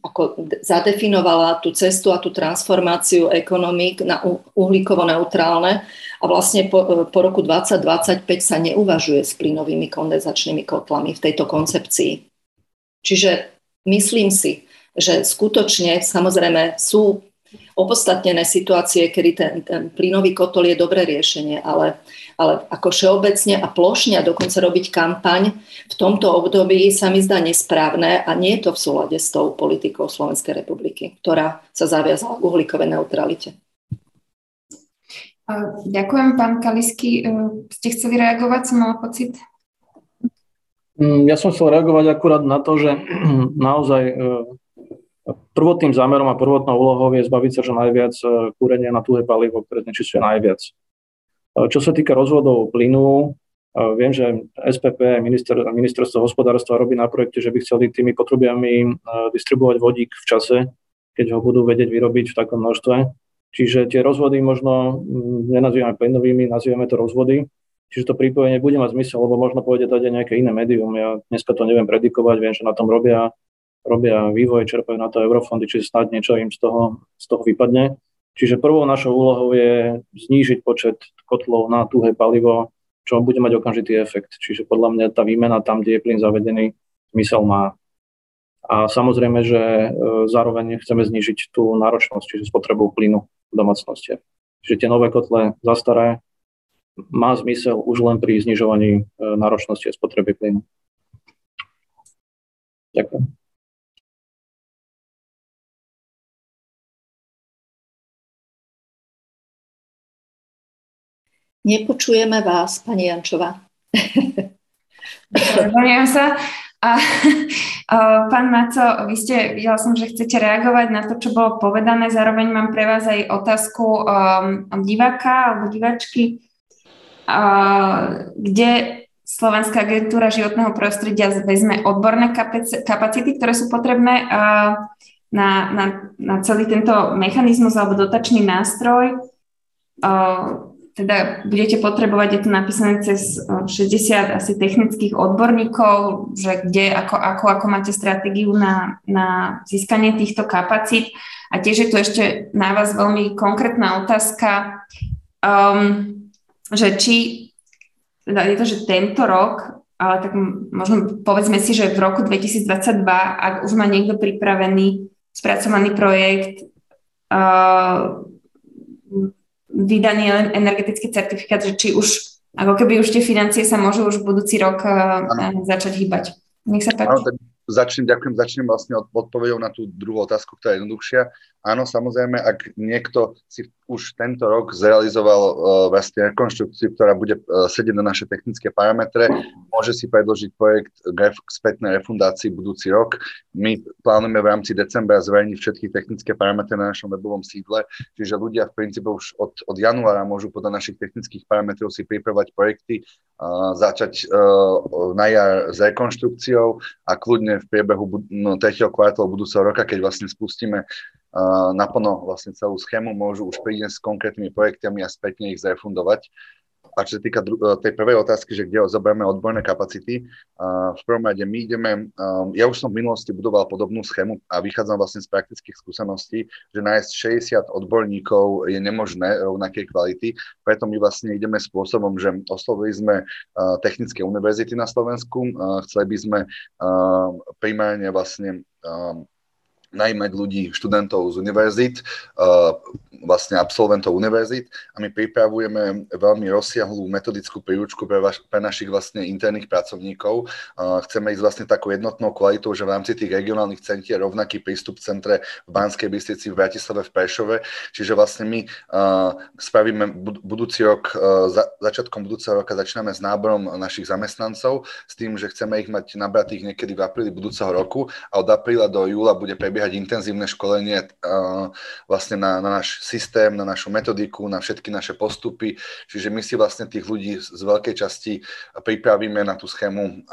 ako zadefinovala tú cestu a tú transformáciu ekonomík na uhlíkovo neutrálne a vlastne po, po roku 2025 sa neuvažuje s plynovými kondenzačnými kotlami v tejto koncepcii. Čiže myslím si, že skutočne samozrejme sú opodstatnené situácie, kedy ten, ten plynový kotol je dobré riešenie, ale, ale ako všeobecne a plošne a dokonca robiť kampaň v tomto období sa mi zdá nesprávne a nie je to v súlade s tou politikou Slovenskej republiky, ktorá sa zaviazala k uhlíkovej neutralite. Ďakujem, pán Kalisky. E, ste chceli reagovať, som mala pocit? Mm, ja som chcel reagovať akurát na to, že naozaj e, Prvotným zámerom a prvotnou úlohou je zbaviť sa čo najviac e, kúrenia na tuhé palivo, ktoré znečistuje najviac. E, čo sa týka rozvodov plynu, e, viem, že SPP, minister, ministerstvo hospodárstva robí na projekte, že by chceli tými potrubiami distribuovať vodík v čase, keď ho budú vedieť vyrobiť v takom množstve. Čiže tie rozvody možno mm, nenazývame plynovými, nazývame to rozvody. Čiže to pripojenie bude mať zmysel, lebo možno pôjde dať aj nejaké iné médium. Ja dneska to neviem predikovať, viem, že na tom robia robia vývoj, čerpajú na to eurofondy, čiže snad niečo im z toho, z toho vypadne. Čiže prvou našou úlohou je znížiť počet kotlov na tuhé palivo, čo bude mať okamžitý efekt. Čiže podľa mňa tá výmena tam, kde je plyn zavedený, zmysel má. A samozrejme, že e, zároveň chceme znížiť tú náročnosť, čiže spotrebu plynu v domácnosti. Čiže tie nové kotle zastaré má zmysel už len pri znižovaní e, náročnosti a spotreby plynu. Ďakujem. Nepočujeme vás, pani Jančová. Zaujímam sa. A, a, pán Maco, vy ste, videla som, že chcete reagovať na to, čo bolo povedané. Zároveň mám pre vás aj otázku um, diváka alebo diváčky, uh, kde Slovenská agentúra životného prostredia vezme odborné kapacity, ktoré sú potrebné uh, na, na, na celý tento mechanizmus alebo dotačný nástroj. Uh, teda budete potrebovať, je to napísané cez 60 asi technických odborníkov, že kde, ako, ako, ako máte stratégiu na, na získanie týchto kapacít. A tiež je tu ešte na vás veľmi konkrétna otázka, um, že či, teda je to, že tento rok, ale tak možno povedzme si, že v roku 2022, ak už má niekto pripravený, spracovaný projekt, uh, vydaný energetický certifikát, že či už, ako keby už tie financie sa môžu už budúci rok ano. začať hýbať. Nech sa páči. Ano, tak začnem, ďakujem, začnem vlastne od, odpovedou na tú druhú otázku, ktorá je jednoduchšia. Áno, samozrejme, ak niekto si už tento rok zrealizoval uh, vlastne rekonštrukciu, ktorá bude uh, sedieť na naše technické parametre. Môže si predložiť projekt k spätnej refundácii budúci rok. My plánujeme v rámci decembra zverejniť všetky technické parametre na našom webovom sídle, čiže ľudia v princípe už od, od januára môžu podľa našich technických parametrov si pripravať projekty, uh, začať uh, na jar s rekonštrukciou a kľudne v priebehu no, 3. kvartálu budúceho roka, keď vlastne spustíme naplno vlastne celú schému, môžu už prísť s konkrétnymi projektami a spätne ich zrefundovať. A čo sa týka e, tej prvej otázky, že kde zoberieme odborné kapacity, uh, v prvom rade my ideme, um, ja už som v minulosti budoval podobnú schému a vychádzam vlastne z praktických skúseností, že nájsť 60 odborníkov je nemožné rovnakej kvality, preto my vlastne ideme spôsobom, že oslovili sme technické univerzity na Slovensku, chceli by sme primárne vlastne najmať ľudí, študentov z univerzít, vlastne absolventov univerzít a my pripravujeme veľmi rozsiahlú metodickú príručku pre, vaš, pre našich vlastne interných pracovníkov. Chceme ísť vlastne takou jednotnou kvalitou, že v rámci tých regionálnych centier rovnaký prístup v centre v Banskej Bystrici, v Bratislave, v Prešove. Čiže vlastne my spravíme budúci rok, za, začiatkom budúceho roka začíname s náborom našich zamestnancov s tým, že chceme ich mať nabratých niekedy v apríli budúceho roku a od apríla do júla bude prebiehať prebiehať intenzívne školenie vlastne na, na náš systém, na našu metodiku, na všetky naše postupy. Čiže my si vlastne tých ľudí z veľkej časti pripravíme na tú schému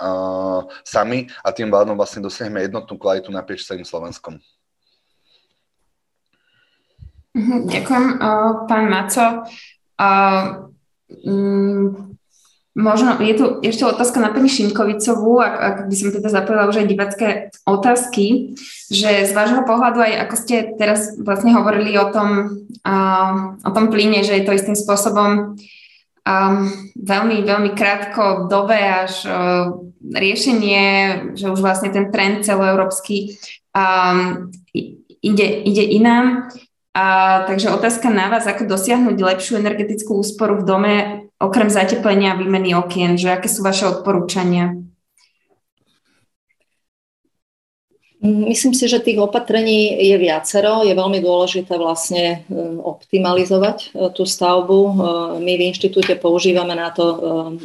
sami a tým pádom vlastne dosiahneme jednotnú kvalitu naprieč celým Slovenskom. Mhm, ďakujem, pán Maco. Možno je tu ešte otázka na pani Šimkovicovú, ak, ak by som teda zapojila už aj divacké otázky, že z vášho pohľadu aj ako ste teraz vlastne hovorili o tom, uh, o tom plyne, že je to istým spôsobom um, veľmi, veľmi krátko dobe až uh, riešenie, že už vlastne ten trend celoeurópsky um, ide, ide inám. A, takže otázka na vás, ako dosiahnuť lepšiu energetickú úsporu v dome, okrem zateplenia a výmeny okien, že aké sú vaše odporúčania? Myslím si, že tých opatrení je viacero. Je veľmi dôležité vlastne e, optimalizovať e, tú stavbu. E, my v inštitúte používame na to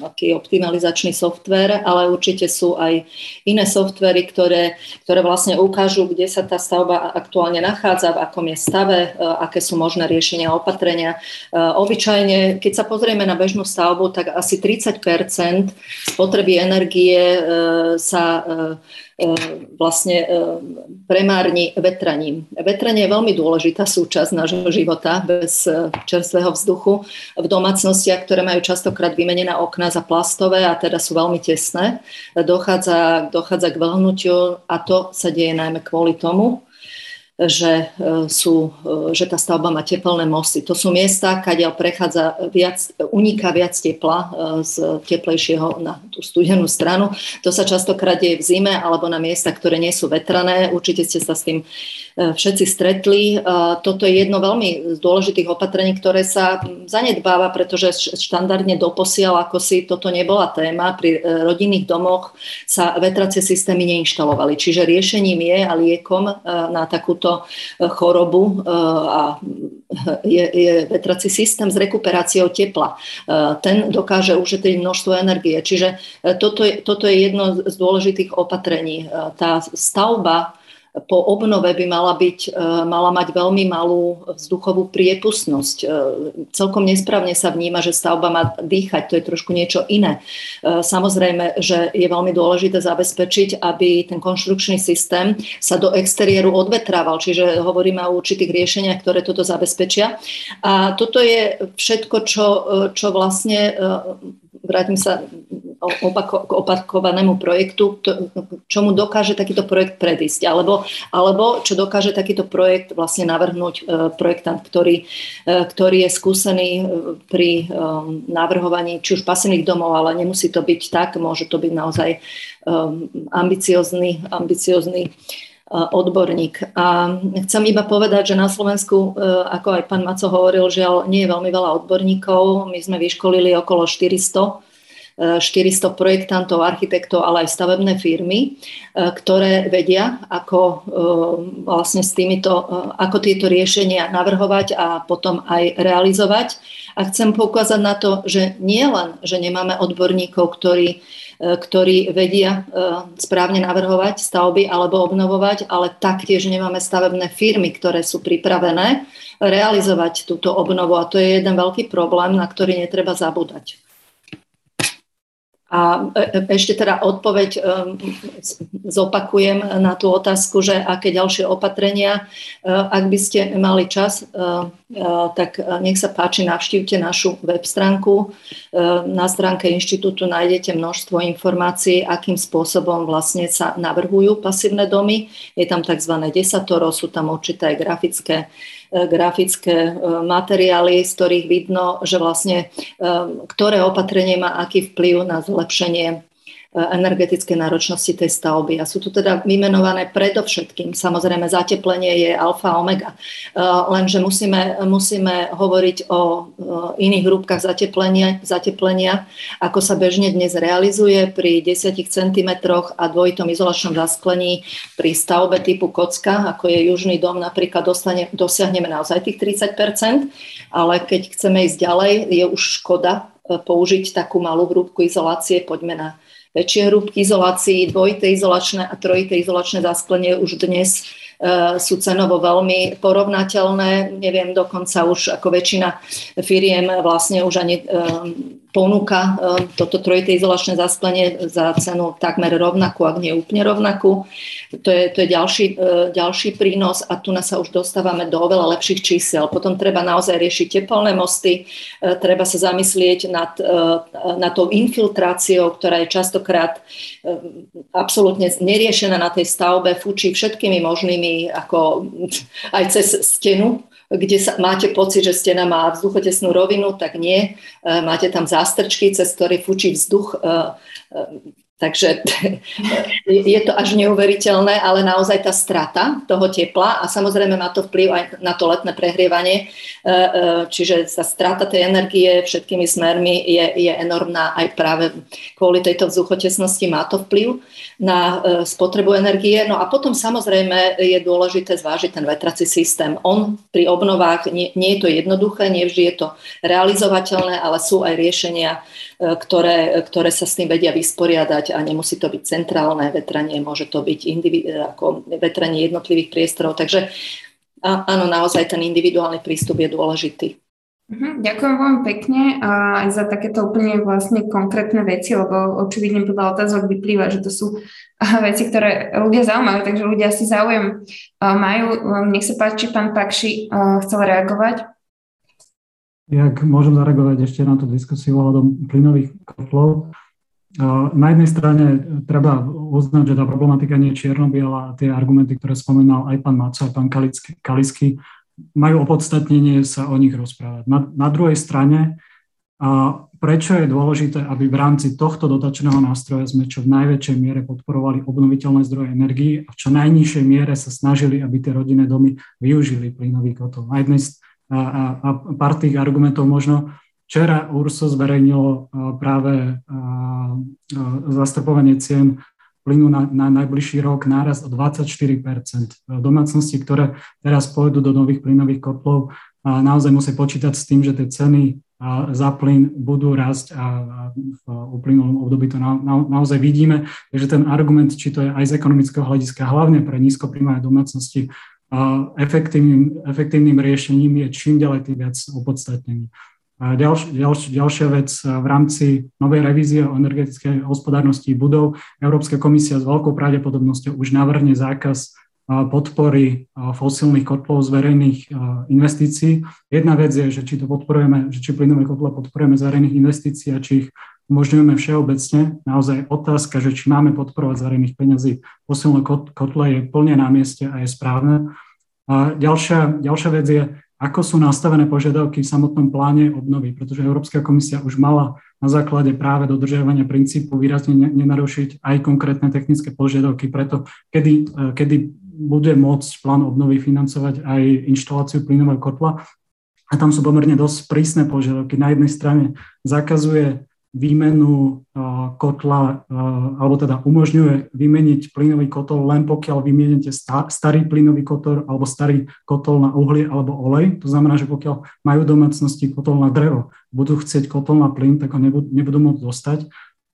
aký optimalizačný software, ale určite sú aj iné softvery, ktoré, ktoré vlastne ukážu, kde sa tá stavba aktuálne nachádza, v akom je stave, aké sú možné riešenia opatrenia. Obyčajne, keď sa pozrieme na bežnú stavbu, tak asi 30% spotreby energie sa vlastne e, premárni vetraním. Vetranie je veľmi dôležitá súčasť nášho života bez e, čerstvého vzduchu. V domácnostiach, ktoré majú častokrát vymenené okná za plastové a teda sú veľmi tesné, dochádza, dochádza k vlhnutiu a to sa deje najmä kvôli tomu, že, sú, že tá stavba má teplné mosty. To sú miesta, kde prechádza viac, uniká viac tepla z teplejšieho na tú studenú stranu. To sa častokrát deje v zime alebo na miestach, ktoré nie sú vetrané. Určite ste sa s tým všetci stretli. Toto je jedno veľmi z dôležitých opatrení, ktoré sa zanedbáva, pretože štandardne doposiaľ, ako si toto nebola téma, pri rodinných domoch sa vetracie systémy neinštalovali. Čiže riešením je a liekom na takúto chorobu a je, je vetrací systém s rekuperáciou tepla. Ten dokáže ušetriť množstvo energie. Čiže toto je, toto je jedno z dôležitých opatrení. Tá stavba po obnove by mala, byť, e, mala mať veľmi malú vzduchovú priepustnosť. E, celkom nesprávne sa vníma, že stavba má dýchať, to je trošku niečo iné. E, samozrejme, že je veľmi dôležité zabezpečiť, aby ten konštrukčný systém sa do exteriéru odvetrával, čiže hovoríme o určitých riešeniach, ktoré toto zabezpečia. A toto je všetko, čo, čo vlastne vrátim sa opako, opakovanému projektu, čomu dokáže takýto projekt predísť, alebo, alebo čo dokáže takýto projekt vlastne navrhnúť e, projektant, ktorý, e, ktorý je skúsený e, pri navrhovaní či už pasívnych domov, ale nemusí to byť tak, môže to byť naozaj ambiciozný, ambiciozný odborník. A chcem iba povedať, že na Slovensku, ako aj pán Maco hovoril, žiaľ, nie je veľmi veľa odborníkov. My sme vyškolili okolo 400 400 projektantov, architektov, ale aj stavebné firmy, e, ktoré vedia, ako e, vlastne s týmito, e, ako tieto riešenia navrhovať a potom aj realizovať. A chcem poukázať na to, že nie len, že nemáme odborníkov, ktorí ktorí vedia správne navrhovať stavby alebo obnovovať, ale taktiež nemáme stavebné firmy, ktoré sú pripravené realizovať túto obnovu. A to je jeden veľký problém, na ktorý netreba zabúdať. A e, e, ešte teda odpoveď um, zopakujem na tú otázku, že aké ďalšie opatrenia. Ak by ste mali čas, tak nech sa páči, navštívte našu web stránku. Na stránke inštitútu nájdete množstvo informácií, akým spôsobom vlastne sa navrhujú pasívne domy. Je tam tzv. desatoro, sú tam určité grafické E, grafické e, materiály, z ktorých vidno, že vlastne e, ktoré opatrenie má aký vplyv na zlepšenie energetické náročnosti tej stavby. A sú tu teda vymenované predovšetkým, samozrejme zateplenie je alfa omega, lenže musíme, musíme hovoriť o iných hrúbkach zateplenia, zateplenia, ako sa bežne dnes realizuje pri 10 cm a dvojitom izolačnom zasklení pri stavbe typu kocka, ako je južný dom, napríklad dostane, dosiahneme naozaj tých 30% ale keď chceme ísť ďalej, je už škoda použiť takú malú hrúbku izolácie, poďme na väčšie hrúbky izolácií, dvojité izolačné a trojité izolačné zasklenie už dnes e, sú cenovo veľmi porovnateľné. Neviem, dokonca už ako väčšina firiem vlastne už ani e, ponúka e, toto trojité izolačné zasklenie za cenu takmer rovnakú, ak nie úplne rovnakú. To je, to je ďalší, e, ďalší prínos a tu sa už dostávame do oveľa lepších čísel. Potom treba naozaj riešiť teplné mosty, e, treba sa zamyslieť nad, nad tou infiltráciou, ktorá je častokrát absolútne neriešená na tej stavbe, fučí všetkými možnými, ako aj cez stenu, kde sa, máte pocit, že stena má vzduchotesnú rovinu, tak nie. Máte tam zástrčky, cez ktoré fučí vzduch e, e, Takže je to až neuveriteľné, ale naozaj tá strata toho tepla a samozrejme má to vplyv aj na to letné prehrievanie, čiže tá strata tej energie všetkými smermi je, je enormná aj práve kvôli tejto vzduchotesnosti má to vplyv na e, spotrebu energie. No a potom samozrejme je dôležité zvážiť ten vetrací systém. On pri obnovách, nie, nie je to jednoduché, nie vždy je to realizovateľné, ale sú aj riešenia, e, ktoré, ktoré sa s tým vedia vysporiadať a nemusí to byť centrálne vetranie, môže to byť individu- ako vetranie jednotlivých priestorov. Takže áno, naozaj ten individuálny prístup je dôležitý. Uh-huh, ďakujem veľmi pekne a aj za takéto úplne vlastne konkrétne veci, lebo očividne podľa otázok vyplýva, že to sú veci, ktoré ľudia zaujímajú, takže ľudia si záujem majú. Nech sa páči, pán Pakši chcel reagovať. Jak môžem zareagovať ešte na tú diskusiu ohľadom plynových kotlov. Na jednej strane treba uznať, že tá problematika nie je čierno-biela a tie argumenty, ktoré spomínal aj pán Maco, aj pán Kalisky, majú opodstatnenie sa o nich rozprávať. Na, na druhej strane A prečo je dôležité, aby v rámci tohto dotačného nástroja sme čo v najväčšej miere podporovali obnoviteľné zdroje energii a v čo najnižšej miere sa snažili, aby tie rodinné domy využili plynový kotol. A, jednej z, a, a, a pár tých argumentov možno. Včera URSO zverejnilo práve zastrpovanie cien plynu na, na najbližší rok náraz o 24% Domácnosti, ktoré teraz pôjdu do nových plynových kotlov, naozaj musia počítať s tým, že tie ceny za plyn budú rásť a v uplynulom období to na, na, naozaj vidíme. Takže ten argument, či to je aj z ekonomického hľadiska, hlavne pre nízkopríjmové domácnosti, efektívnym, efektívnym riešením je čím ďalej tým viac opodstatnený. Ďalš, ďalš, ďalšia vec, v rámci novej revízie o energetickej hospodárnosti budov Európska komisia s veľkou pravdepodobnosťou už navrhne zákaz podpory fosílnych kotlov z verejných investícií. Jedna vec je, že či to podporujeme, že či plynové kotle podporujeme z verejných investícií a či ich umožňujeme všeobecne. Naozaj otázka, že či máme podporovať z verejných peniazí fosílne kotle je plne na mieste a je správne. A ďalšia, ďalšia vec je, ako sú nastavené požiadavky v samotnom pláne obnovy, pretože Európska komisia už mala na základe práve dodržiavania princípu výrazne nenarušiť aj konkrétne technické požiadavky, preto kedy, kedy bude môcť plán obnovy financovať aj inštaláciu plynového kotla. A tam sú pomerne dosť prísne požiadavky. Na jednej strane zakazuje výmenu kotla, alebo teda umožňuje vymeniť plynový kotol len pokiaľ vymienite starý plynový kotol alebo starý kotol na uhlie alebo olej. To znamená, že pokiaľ majú domácnosti kotol na drevo, budú chcieť kotol na plyn, tak ho nebudú, nebudú môcť dostať.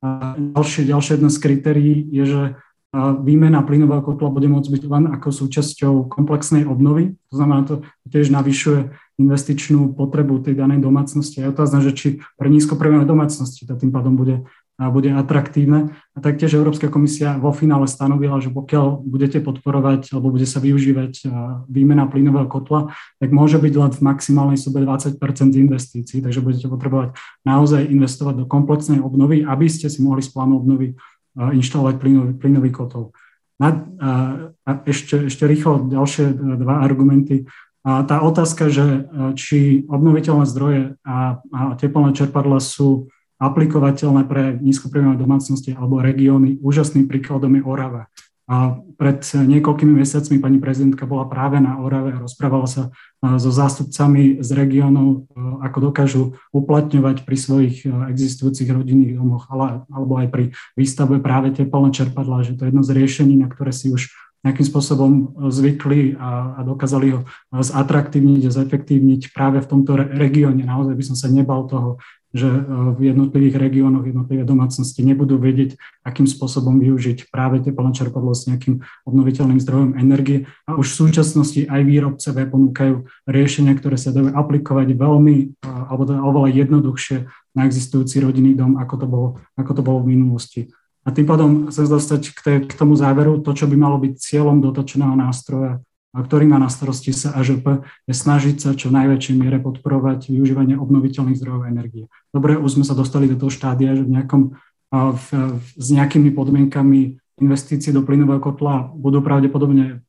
A ďalšie, ďalšie jedno z kritérií je, že výmena plynového kotla bude môcť byť len ako súčasťou komplexnej obnovy. To znamená, to tiež navyšuje investičnú potrebu tej danej domácnosti. Je otázne, že či pre nízkopríjmové domácnosti to tým pádom bude, bude atraktívne. A taktiež Európska komisia vo finále stanovila, že pokiaľ budete podporovať alebo bude sa využívať výmena plynového kotla, tak môže byť len v maximálnej sobe 20% investícií, takže budete potrebovať naozaj investovať do komplexnej obnovy, aby ste si mohli z plánu obnovy inštalovať plynový, plynový kotol. Na, a, a ešte, ešte rýchlo ďalšie dva argumenty. A tá otázka, že či obnoviteľné zdroje a, a teplné čerpadla sú aplikovateľné pre nízkopríjmové domácnosti alebo regióny, úžasným príkladom je Orava. A pred niekoľkými mesiacmi pani prezidentka bola práve na Orave a rozprávala sa so zástupcami z regiónov, ako dokážu uplatňovať pri svojich existujúcich rodinných domoch, ale, alebo aj pri výstavbe práve teplné čerpadla, že to je jedno z riešení, na ktoré si už nejakým spôsobom zvykli a, a dokázali ho zatraktívniť a zefektívniť práve v tomto regióne. Naozaj by som sa nebal toho, že e, v jednotlivých regiónoch jednotlivé domácnosti nebudú vedieť, akým spôsobom využiť práve teplné čerpadlo s nejakým obnoviteľným zdrojom energie. A už v súčasnosti aj výrobcovia ponúkajú riešenia, ktoré sa dajú aplikovať veľmi, e, alebo teda oveľa jednoduchšie na existujúci rodinný dom, ako to bolo, ako to bolo v minulosti. A tým pádom chcem dostať k, k tomu záveru, to, čo by malo byť cieľom dotočeného nástroja ktorý má na starosti sa AŽP, je snažiť sa čo najväčšej miere podporovať využívanie obnoviteľných zdrojov energie. Dobre, už sme sa dostali do toho štádia, že v nejakom, v, v, s nejakými podmienkami investície do plynového kotla budú pravdepodobne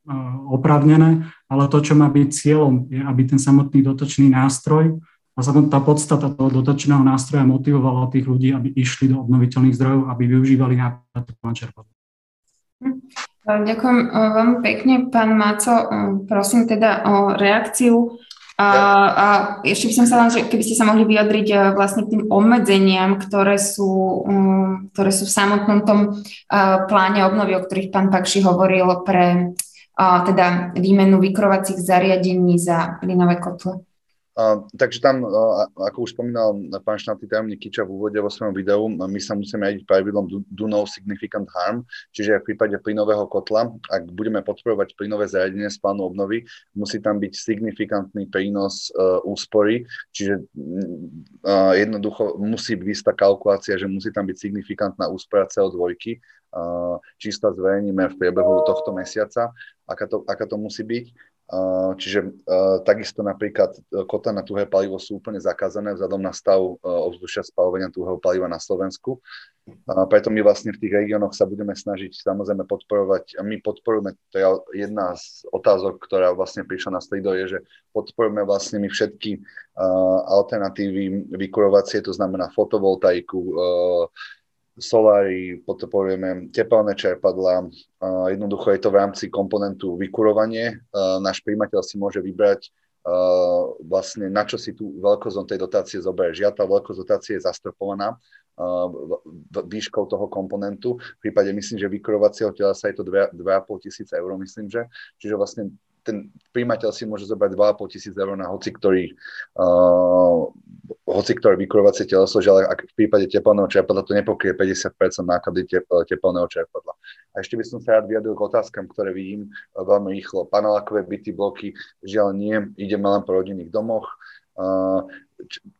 opravnené, ale to, čo má byť cieľom, je, aby ten samotný dotočný nástroj a samotná podstata toho dotačného nástroja motivovala tých ľudí, aby išli do obnoviteľných zdrojov, aby využívali napríklad čerpadlo. Ďakujem eh, veľmi pekne. Pán Máco, eh, prosím teda o reakciu. A, a ešte by som sa len, že keby ste sa mohli vyjadriť eh, vlastne k tým obmedzeniam, ktoré sú, ktoré sú v samotnom tom pláne obnovy, o ktorých pán Pakši hovoril pre teda výmenu vykrovacích zariadení za plynové kotle. Uh, takže tam, uh, ako už spomínal pán štátny tajomník Kiča v úvode vo svojom videu, my sa musíme jadiť pravidlom do, do no significant harm, čiže v prípade plynového kotla, ak budeme podporovať plynové zariadenie z plánu obnovy, musí tam byť signifikantný prínos uh, úspory, čiže uh, jednoducho musí byť istá kalkulácia, že musí tam byť signifikantná úspora CO2, uh, čisto zverejníme v priebehu tohto mesiaca, aká to, aká to musí byť Čiže takisto napríklad kotla na tuhé palivo sú úplne zakázané vzhľadom na stav ovzdušia spalovania tuhého paliva na Slovensku. Preto my vlastne v tých regiónoch sa budeme snažiť samozrejme podporovať, a my podporujeme, to je jedna z otázok, ktorá vlastne prišla na strido, je, že podporujeme vlastne my všetky alternatívy vykurovacie, to znamená fotovoltaiku, solári, podporujeme tepelné čerpadla. Jednoducho je to v rámci komponentu vykurovanie. Náš príjimateľ si môže vybrať vlastne na čo si tú veľkosť tej dotácie zoberie. Žiaľ, tá veľkosť dotácie je zastropovaná výškou toho komponentu. V prípade myslím, že vykurovacieho sa je to 2,5 tisíc eur, myslím, že. Čiže vlastne ten príjimateľ si môže zobrať 2,5 tisíc eur na hoci ktorý, uh, hoci ktoré vykurovacie teleso, že ale ak v prípade teplného čerpadla to nepokrie 50% náklady teplného čerpadla. A ešte by som sa rád vyjadril k otázkam, ktoré vidím uh, veľmi rýchlo. Panelákové byty, bloky, žiaľ nie, ideme len po rodinných domoch. Uh,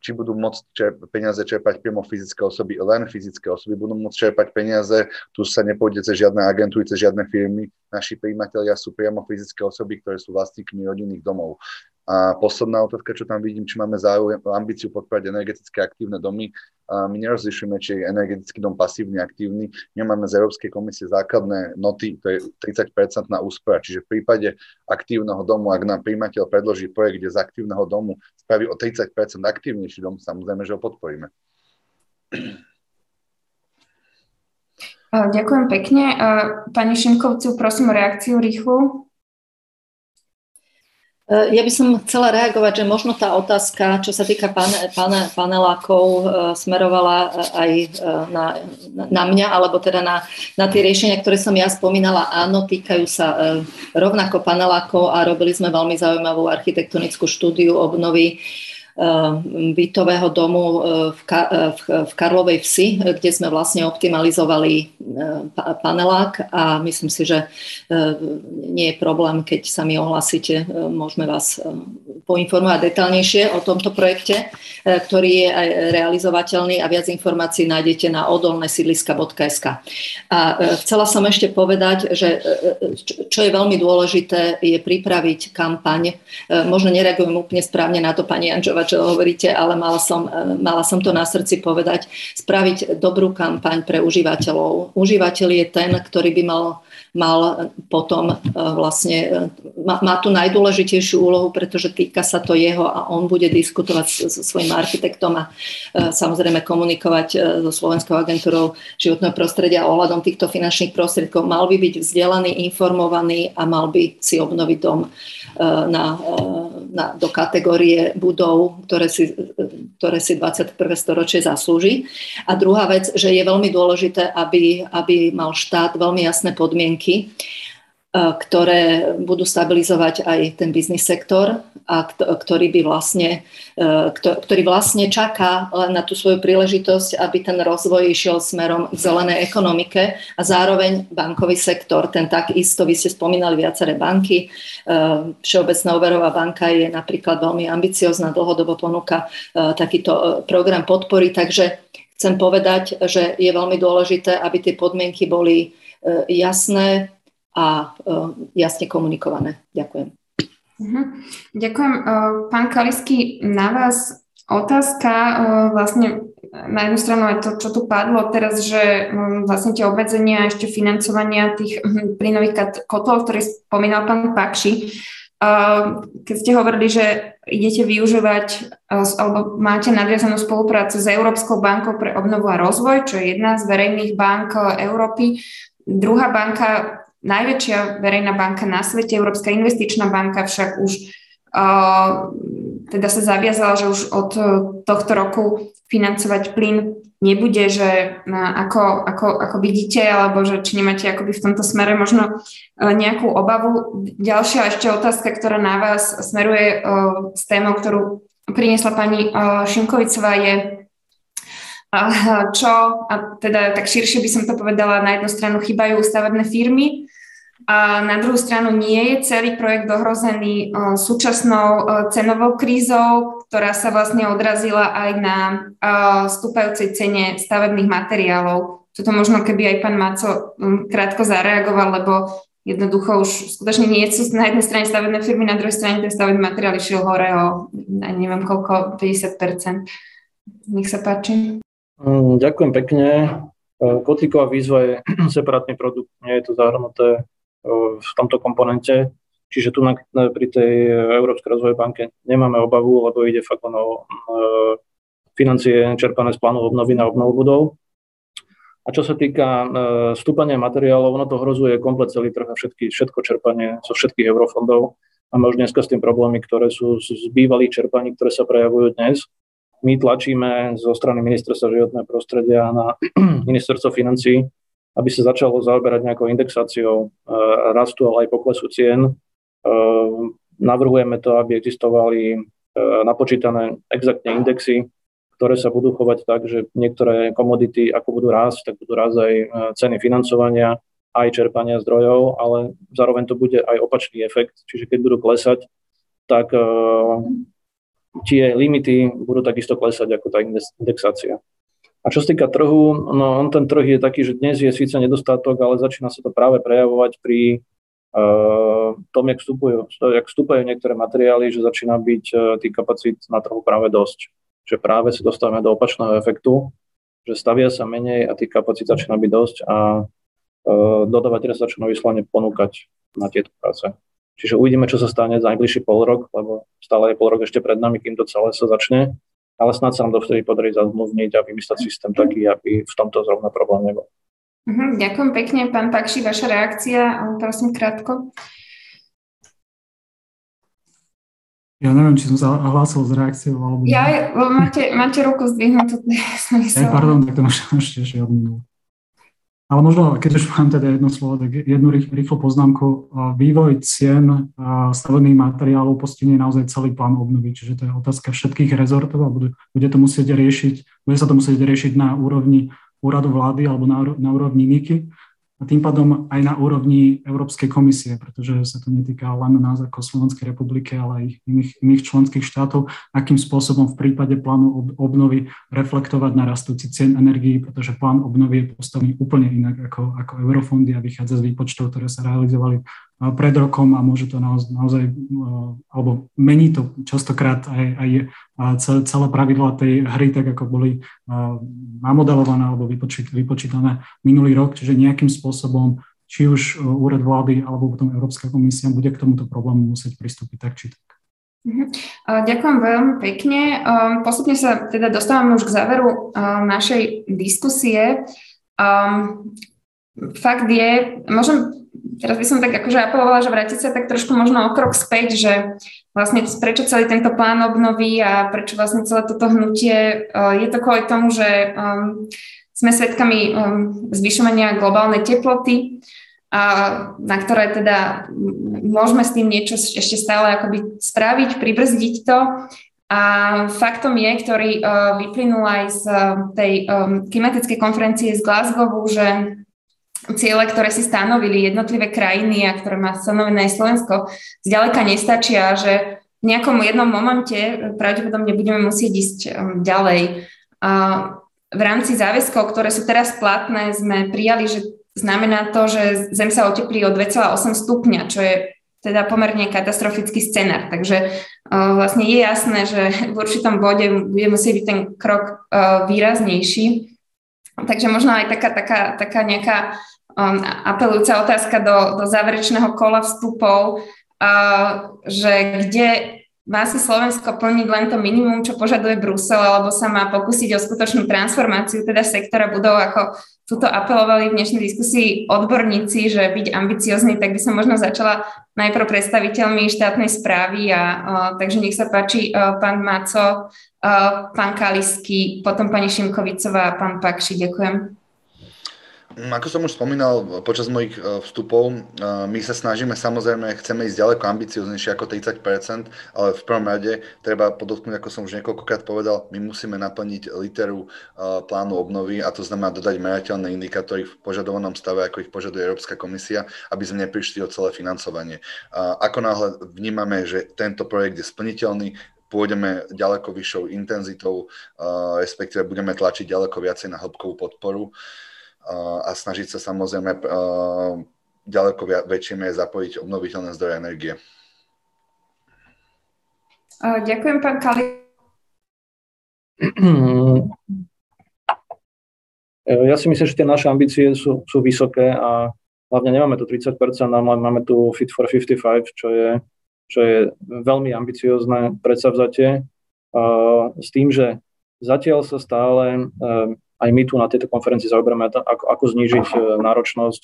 či budú môcť čerp- peniaze čerpať priamo fyzické osoby, len fyzické osoby budú môcť čerpať peniaze, tu sa nepôjde cez žiadne agentúry, cez žiadne firmy, naši príjimatelia sú priamo fyzické osoby, ktoré sú vlastníkmi rodinných domov. A posledná otázka, čo tam vidím, či máme záujem, ambíciu podporovať energetické aktívne domy. A my nerozlišujeme, či je energetický dom pasívny, aktívny. My máme z Európskej komisie základné noty, to je 30% na úspora. Čiže v prípade aktívneho domu, ak nám príjimateľ predloží projekt, kde z aktívneho domu spraví o 30% aktívnejší dom, samozrejme, že ho podporíme. Ďakujem pekne. Pani Šimkovcu, prosím o reakciu rýchlu. Ja by som chcela reagovať, že možno tá otázka, čo sa týka pane, pane, panelákov, e, smerovala e, aj e, na, na mňa, alebo teda na, na tie riešenia, ktoré som ja spomínala. Áno, týkajú sa rovnako panelákov a robili sme veľmi zaujímavú architektonickú štúdiu obnovy bytového domu v, v Karlovej vsi, kde sme vlastne optimalizovali panelák a myslím si, že nie je problém, keď sa mi ohlasíte, môžeme vás poinformovať detálnejšie o tomto projekte, ktorý je aj realizovateľný a viac informácií nájdete na odolnesydliska.sk. A chcela som ešte povedať, že čo je veľmi dôležité, je pripraviť kampaň. Možno nereagujem úplne správne na to, pani Čo hovoríte, ale mala som, e, mala som to na srdci povedať, spraviť dobrú kampaň pre užívateľov. Užívateľ je ten, ktorý by mal, mal potom e, vlastne, e, má tú najdôležitejšiu úlohu, pretože týka sa to jeho a on bude diskutovať so svojím architektom a samozrejme komunikovať so Slovenskou agentúrou životného prostredia ohľadom týchto finančných prostriedkov. Mal by byť vzdelaný, informovaný a mal by si obnoviť dom na, na, do kategórie budov, ktoré si, ktoré si 21. storočie zaslúži. A druhá vec, že je veľmi dôležité, aby, aby mal štát veľmi jasné podmienky, E, ktoré budú stabilizovať aj ten biznis sektor a ktorý by vlastne, e, ktorý vlastne čaká len na tú svoju príležitosť, aby ten rozvoj išiel smerom k zelenej ekonomike a zároveň bankový sektor, ten takisto, vy ste spomínali viaceré banky, e, Všeobecná úverová banka je napríklad veľmi ambiciozná, dlhodobo ponúka takýto program podpory, takže chcem povedať, že je veľmi dôležité, aby tie podmienky boli jasné, a e, jasne komunikované. Ďakujem. Uh-huh. Ďakujem. E, pán Kalisky, na vás otázka e, vlastne na jednu stranu aj to, čo tu padlo teraz, že vlastne tie obmedzenia ešte financovania tých hm, plynových kotlov, ktoré spomínal pán Pakši, keď ste hovorili, že idete využívať alebo máte nadviazanú spoluprácu s Európskou bankou pre obnovu a rozvoj, čo je jedna z verejných bank Európy. Druhá banka najväčšia verejná banka na svete, Európska investičná banka však už uh, teda sa zaviazala, že už od tohto roku financovať plyn nebude, že ako, ako, ako vidíte, alebo že či nemáte akoby v tomto smere možno nejakú obavu. Ďalšia ešte otázka, ktorá na vás smeruje s témou, ktorú priniesla pani Šimkovicová, je čo, a teda tak širšie by som to povedala, na jednu stranu chýbajú stavebné firmy, a na druhú stranu nie je celý projekt ohrozený súčasnou cenovou krízou, ktorá sa vlastne odrazila aj na stúpajúcej cene stavebných materiálov. Toto možno keby aj pán Maco krátko zareagoval, lebo jednoducho už skutočne nie sú na jednej strane stavebné firmy, na druhej strane ten stavebný materiál išiel hore o neviem koľko, 50%. Nech sa páči. Mm, ďakujem pekne. E, kotlíková výzva je separátny produkt, nie je to zahrnuté e, v tomto komponente. Čiže tu na, pri tej Európskej rozvojovej banke nemáme obavu, lebo ide fakt o financie čerpané z plánu obnovy na obnovu budov. A čo sa týka e, stúpania materiálov, ono to hrozuje komplet celý trh a všetky, všetko čerpanie zo všetkých eurofondov. Máme už dneska s tým problémy, ktoré sú z bývalých čerpaní, ktoré sa prejavujú dnes. My tlačíme zo strany ministerstva životného prostredia na ministerstvo financí, aby sa začalo zaoberať nejakou indexáciou e, rastu, ale aj poklesu cien. E, navrhujeme to, aby existovali napočítané exaktne indexy, ktoré sa budú chovať tak, že niektoré komodity, ako budú rásť, tak budú rásť aj ceny financovania, aj čerpania zdrojov, ale zároveň to bude aj opačný efekt, čiže keď budú klesať, tak tie limity budú takisto klesať ako tá indexácia. A čo sa týka trhu, no on ten trh je taký, že dnes je síce nedostatok, ale začína sa to práve prejavovať pri uh, tom, jak vstupujú, jak vstupujú niektoré materiály, že začína byť uh, tých kapacít na trhu práve dosť že práve sa dostávame do opačného efektu, že stavia sa menej a tých kapacít začína byť dosť a e, dodávateľe sa začnú vyslovene ponúkať na tieto práce. Čiže uvidíme, čo sa stane za najbližší pol rok, lebo stále je pol rok ešte pred nami, kým to celé sa začne, ale snad sa nám dovtedy podarí zazmluvniť a vymyslieť systém taký, aby v tomto zrovna problém nebol. Uh-huh, ďakujem pekne. Pán Pakši, vaša reakcia, prosím krátko. Ja neviem, či som sa hlásil s reakciou, alebo... Ja, máte, máte ruku zdvihnutú. Ja, pardon, tak to možno ešte, odminul. Ale možno, keď už mám teda jedno slovo, tak jednu rýchlu poznámku. Vývoj cien stavebných materiálov postihne naozaj celý plán obnovy, čiže to je otázka všetkých rezortov a bude, bude to musieť riešiť, bude sa to musieť riešiť na úrovni úradu vlády alebo na, na úrovni NIKY tým pádom aj na úrovni Európskej komisie, pretože sa to netýka len nás ako Slovenskej republiky, ale aj iných, iných členských štátov, akým spôsobom v prípade plánu obnovy reflektovať na rastúci cien energií, pretože plán obnovy je postavený úplne inak ako, ako eurofondy a vychádza z výpočtov, ktoré sa realizovali pred rokom a môže to naozaj, naozaj alebo mení to častokrát aj, aj celé pravidla tej hry, tak ako boli namodelované alebo vypočít, vypočítané minulý rok, čiže nejakým spôsobom či už úrad vlády alebo potom Európska komisia bude k tomuto problému musieť pristúpiť tak či tak. Mhm. Ďakujem veľmi pekne. Postupne sa teda dostávame už k záveru našej diskusie. Fakt je, môžem teraz by som tak akože apelovala, že vrátiť sa tak trošku možno o krok späť, že vlastne prečo celý tento plán obnovy a prečo vlastne celé toto hnutie, uh, je to kvôli tomu, že um, sme svedkami um, zvyšovania globálnej teploty, a na ktoré teda môžeme s tým niečo ešte stále akoby spraviť, pribrzdiť to. A faktom je, ktorý uh, vyplynul aj z tej um, klimatickej konferencie z Glasgowu, že ciele, ktoré si stanovili jednotlivé krajiny a ktoré má stanovené aj Slovensko, zďaleka nestačia, že v nejakom jednom momente pravdepodobne budeme musieť ísť um, ďalej. A v rámci záväzkov, ktoré sú teraz platné, sme prijali, že znamená to, že Zem sa oteplí o 2,8 stupňa, čo je teda pomerne katastrofický scenár. Takže uh, vlastne je jasné, že v určitom bode bude musieť byť ten krok uh, výraznejší. Takže možno aj taká, taká, taká nejaká um, apelujúca otázka do, do záverečného kola vstupov, uh, že kde má si Slovensko plniť len to minimum, čo požaduje Brusel, alebo sa má pokúsiť o skutočnú transformáciu teda sektora budov, ako tuto apelovali v dnešnej diskusii odborníci, že byť ambiciozný, tak by som možno začala najprv predstaviteľmi štátnej správy a uh, takže nech sa páči uh, pán Maco, uh, pán Kalisky, potom pani Šimkovicová a pán Pakši. Ďakujem. Mm, ako som už spomínal počas mojich e, vstupov, e, my sa snažíme samozrejme, chceme ísť ďaleko ambicioznejšie ako 30%, ale v prvom rade treba podotknúť, ako som už niekoľkokrát povedal, my musíme naplniť literu e, plánu obnovy a to znamená dodať merateľné indikátory v požadovanom stave, ako ich požaduje Európska komisia, aby sme neprišli o celé financovanie. Ako náhle vnímame, že tento projekt je splniteľný, pôjdeme ďaleko vyššou intenzitou, respektíve budeme tlačiť ďaleko viacej na hĺbkovú podporu a snažiť sa samozrejme ďaleko väčšie zapojiť obnoviteľné zdroje energie. Ďakujem, pán Kali. Ja si myslím, že tie naše ambície sú, sú vysoké a hlavne nemáme tu 30%, ale máme tu Fit for 55, čo je, čo je veľmi ambiciozne predsavzatie. S tým, že zatiaľ sa stále aj my tu na tejto konferencii zaoberáme, ako, ako znížiť e, náročnosť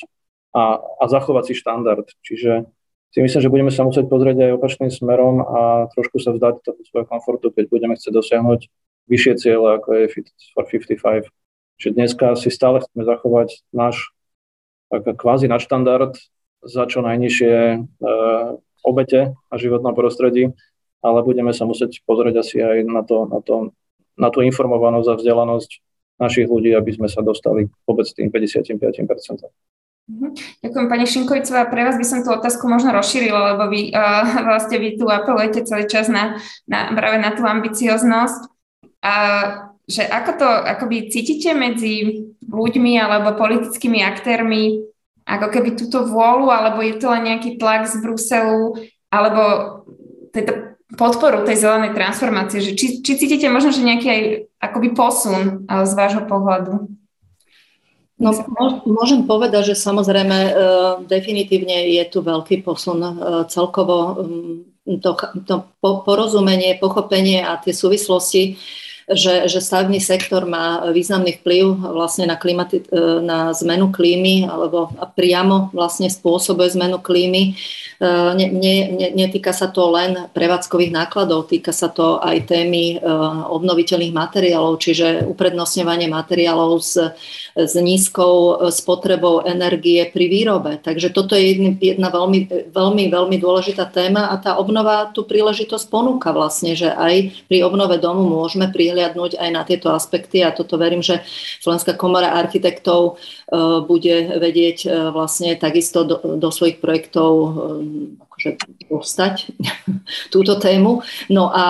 a, a zachovať si štandard. Čiže si myslím, že budeme sa musieť pozrieť aj opačným smerom a trošku sa vzdať toho svojho komfortu, keď budeme chcieť dosiahnuť vyššie ciele, ako je Fit for 55. Čiže dneska si stále chceme zachovať náš kvázi nadštandard za čo najnižšie e, obete a životnom prostredí, ale budeme sa musieť pozrieť asi aj na, to, na, to, na tú informovanosť a vzdelanosť našich ľudí, aby sme sa dostali vôbec tým 55%. Mhm. Ďakujem pani Šinkovicová. Pre vás by som tú otázku možno rozšírila, lebo vy uh, vlastne vy tu apelujete celý čas na, na, práve na tú ambicioznosť. A že ako to akoby cítite medzi ľuďmi alebo politickými aktérmi, ako keby túto vôľu, alebo je to len nejaký tlak z Bruselu, alebo tejto podporu tej zelenej transformácie, že či, či cítite možno, že nejaký aj akoby posun z vášho pohľadu? No, môžem povedať, že samozrejme e, definitívne je tu veľký posun e, celkovo to, to porozumenie, pochopenie a tie súvislosti že, že stavebný sektor má významný vplyv vlastne na, klimati- e, na zmenu klímy alebo priamo vlastne spôsobuje zmenu klímy. Ne, ne, netýka sa to len prevádzkových nákladov, týka sa to aj témy obnoviteľných materiálov, čiže uprednostňovanie materiálov s, s nízkou spotrebou energie pri výrobe. Takže toto je jedna, veľmi, veľmi, veľmi dôležitá téma a tá obnova tú príležitosť ponúka vlastne, že aj pri obnove domu môžeme prihliadnúť aj na tieto aspekty a toto verím, že Slovenská komora architektov e, bude vedieť e, vlastne takisto do, do svojich projektov e, akože dostať túto tému. No a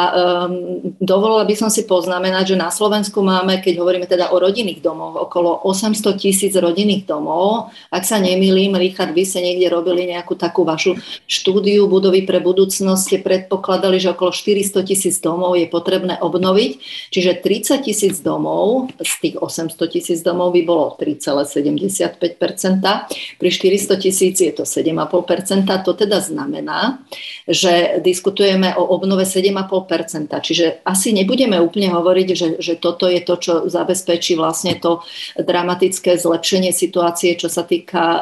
um, dovolila by som si poznamenať, že na Slovensku máme, keď hovoríme teda o rodinných domoch, okolo 800 tisíc rodinných domov. Ak sa nemýlim, Richard, vy ste niekde robili nejakú takú vašu štúdiu budovy pre budúcnosť, ste predpokladali, že okolo 400 tisíc domov je potrebné obnoviť, čiže 30 tisíc domov z tých 800 tisíc domov by bolo 3,75%, pri 400 tisíc je to 7,5%, to teda znamená, znamená, že diskutujeme o obnove 7,5%. Čiže asi nebudeme úplne hovoriť, že, že toto je to, čo zabezpečí vlastne to dramatické zlepšenie situácie, čo sa týka uh,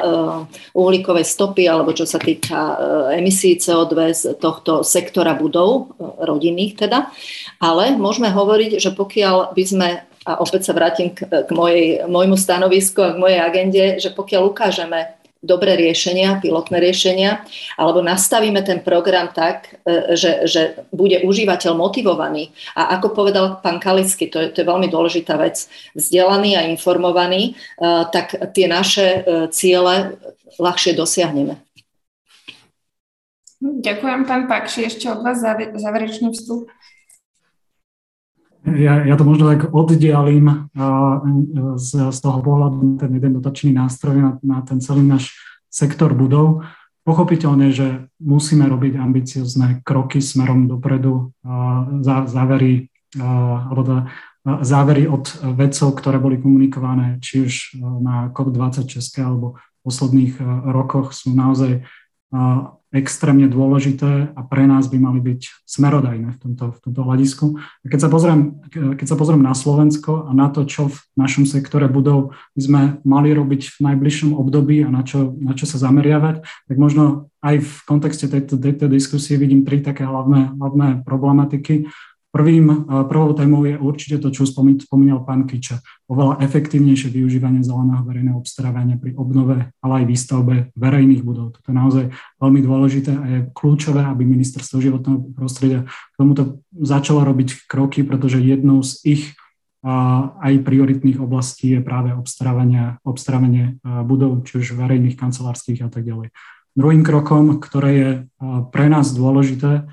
uhlíkovej stopy alebo čo sa týka uh, emisí CO2 z tohto sektora budov, uh, rodinných teda. Ale môžeme hovoriť, že pokiaľ by sme a opäť sa vrátim k, k mojej, môjmu stanovisku a k mojej agende, že pokiaľ ukážeme dobré riešenia, pilotné riešenia, alebo nastavíme ten program tak, e, že, že bude užívateľ motivovaný. A ako povedal pán Kalický, to je, to je veľmi dôležitá vec, vzdelaný a informovaný, e, tak tie naše e, ciele ľahšie dosiahneme. Ďakujem, pán Pakši. Ešte od vás záverečný vstup. Ja, ja to možno tak oddialím z, z toho pohľadu na ten jeden dotačný nástroj, na, na ten celý náš sektor budov. Pochopiteľne, že musíme robiť ambiciozne kroky smerom dopredu, za, závery, alebo teda závery od vedcov, ktoré boli komunikované či už na COP26 alebo v posledných rokoch sú naozaj extrémne dôležité a pre nás by mali byť smerodajné v tomto, v tomto hľadisku. A keď sa, pozriem, keď sa pozriem na Slovensko a na to, čo v našom sektore budov by sme mali robiť v najbližšom období a na čo, na čo sa zameriavať, tak možno aj v kontexte tejto, tejto diskusie vidím tri také hlavné, hlavné problematiky. Prvým, e, prvou témou je určite to, čo spomínal pán Kiča. Oveľa efektívnejšie využívanie zeleného verejného obstarávania pri obnove, ale aj výstavbe verejných budov. Toto je naozaj veľmi dôležité a je kľúčové, aby ministerstvo životného prostredia k tomuto začalo robiť kroky, pretože jednou z ich aj prioritných oblastí je práve obstarávanie, obstarávanie e, budov, či už verejných, kancelárskych a tak ďalej. Druhým krokom, ktoré je pre nás dôležité,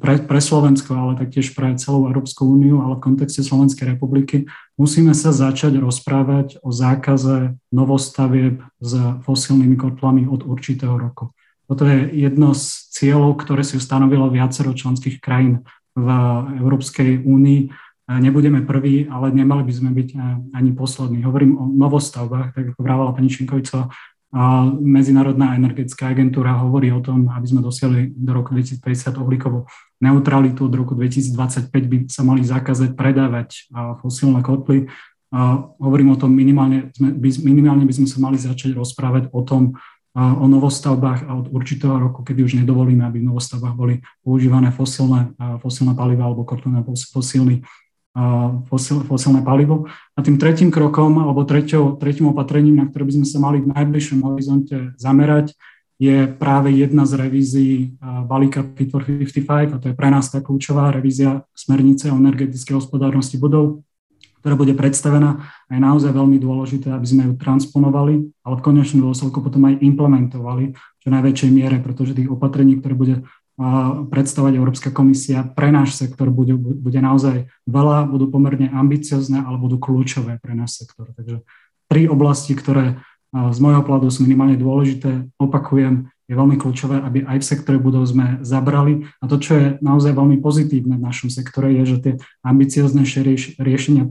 pre, pre Slovensko, ale taktiež pre celú Európsku úniu, ale v kontexte Slovenskej republiky, musíme sa začať rozprávať o zákaze novostavieb s fosílnymi kotlami od určitého roku. Toto je jedno z cieľov, ktoré si stanovilo viacero členských krajín v Európskej únii. Nebudeme prví, ale nemali by sme byť ani poslední. Hovorím o novostavbách, tak ako vrávala pani Šinkovicová, Medzinárodná energetická agentúra hovorí o tom, aby sme dosiahli do roku 2050 uhlíkovú neutralitu, od roku 2025 by sa mali zakázať predávať fosílne kotly. Hovorím o tom, minimálne, minimálne by sme sa mali začať rozprávať o tom, o novostavbách a od určitého roku, kedy už nedovolíme, aby v novostavbách boli používané fosílne, fosílne paliva alebo kotlina fosílny fosil, fosilné palivo. A tým tretím krokom alebo treťou, tretím opatrením, na ktoré by sme sa mali v najbližšom horizonte zamerať, je práve jedna z revízií balíka Fit for 55, a to je pre nás tá kľúčová revízia smernice o energetickej hospodárnosti budov, ktorá bude predstavená a je naozaj veľmi dôležité, aby sme ju transponovali, ale v konečnom dôsledku potom aj implementovali v čo najväčšej miere, pretože tých opatrení, ktoré bude predstavovať Európska komisia pre náš sektor bude, bude naozaj veľa, budú pomerne ambiciozne, ale budú kľúčové pre náš sektor. Takže tri oblasti, ktoré z môjho pohľadu sú minimálne dôležité, opakujem, je veľmi kľúčové, aby aj v sektore budov sme zabrali. A to, čo je naozaj veľmi pozitívne v našom sektore, je, že tie ambicioznejšie rieš, riešenia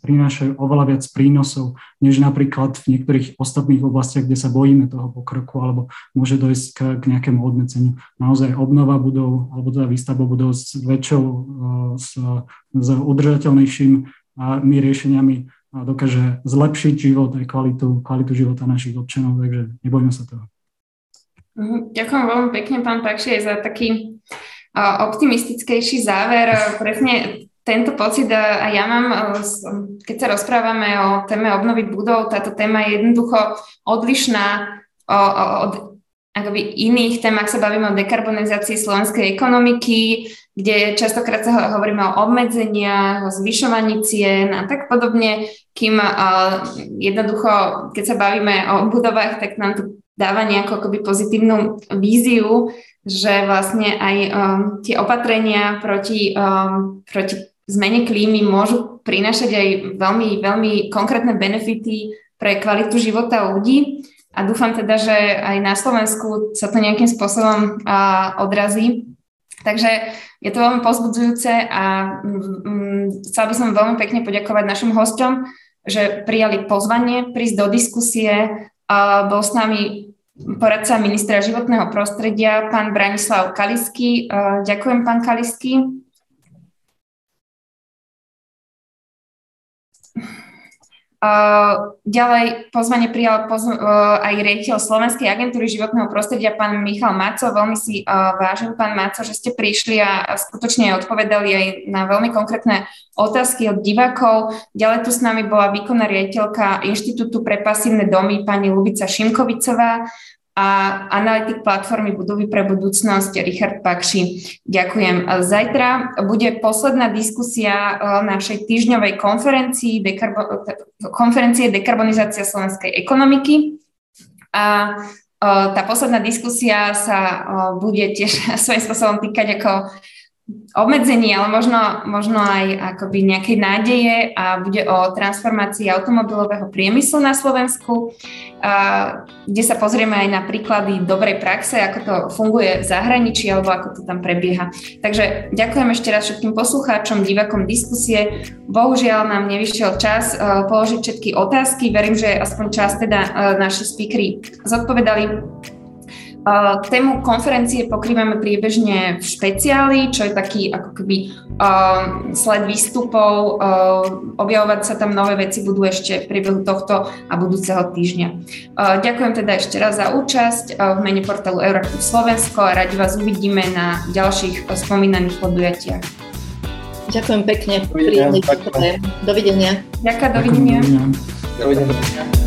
prinášajú oveľa viac prínosov, než napríklad v niektorých ostatných oblastiach, kde sa bojíme toho pokroku, alebo môže dojsť k, k nejakému odneceniu. Naozaj obnova budov, alebo teda výstavba budov s väčšou, e, s, s udržateľnejšími riešeniami dokáže zlepšiť život aj kvalitu, kvalitu života našich občanov, takže nebojme sa toho. Mhm, ďakujem veľmi pekne, pán Pakši, aj za taký optimistickejší záver. Presne tento pocit aj ja mám, keď sa rozprávame o téme obnovy budov, táto téma je jednoducho odlišná od akoby iných tém, ak sa bavíme o dekarbonizácii slovenskej ekonomiky, kde častokrát sa hovoríme o obmedzeniach, o zvyšovaní cien a tak podobne, kým jednoducho, keď sa bavíme o budovách, tak nám to dáva nejakú akoby pozitívnu víziu, že vlastne aj um, tie opatrenia proti, um, proti zmene klímy môžu prinášať aj veľmi, veľmi konkrétne benefity pre kvalitu života ľudí. A dúfam teda, že aj na Slovensku sa to nejakým spôsobom uh, odrazí. Takže je to veľmi pozbudzujúce a um, chcela by som veľmi pekne poďakovať našim hostom, že prijali pozvanie prísť do diskusie. Uh, bol s nami poradca ministra životného prostredia, pán Branislav Kalisky. Ďakujem, pán Kalisky. Ďalej pozvanie prijal aj riaditeľ Slovenskej agentúry životného prostredia, pán Michal Maco. Veľmi si vážim, pán Maco, že ste prišli a skutočne odpovedali aj na veľmi konkrétne otázky od divákov. Ďalej tu s nami bola výkonná riaditeľka Inštitútu pre pasívne domy, pani Lubica Šimkovicová a analytik platformy Budovy pre budúcnosť Richard Pakši. Ďakujem. Zajtra bude posledná diskusia e, našej týždňovej konferencii dekarbo- konferencie Dekarbonizácia slovenskej ekonomiky. A e, tá posledná diskusia sa e, bude tiež svojím spôsobom týkať ako obmedzení, ale možno, možno aj akoby nejakej nádeje a bude o transformácii automobilového priemyslu na Slovensku, a, kde sa pozrieme aj na príklady dobrej praxe, ako to funguje v zahraničí alebo ako to tam prebieha. Takže ďakujem ešte raz všetkým poslucháčom, divakom diskusie. Bohužiaľ nám nevyšiel čas uh, položiť všetky otázky. Verím, že aspoň čas teda uh, naši speakery zodpovedali. Tému konferencie pokrývame priebežne v špeciáli, čo je taký ako keby uh, sled výstupov. Uh, objavovať sa tam nové veci budú ešte v priebehu tohto a budúceho týždňa. Uh, ďakujem teda ešte raz za účasť uh, v mene portálu Euraktiv Slovensko a radi vás uvidíme na ďalších spomínaných podujatiach. Ďakujem pekne. Dovidenia. Dovidenia. Ďakujem, dovidenia. Dovidenia.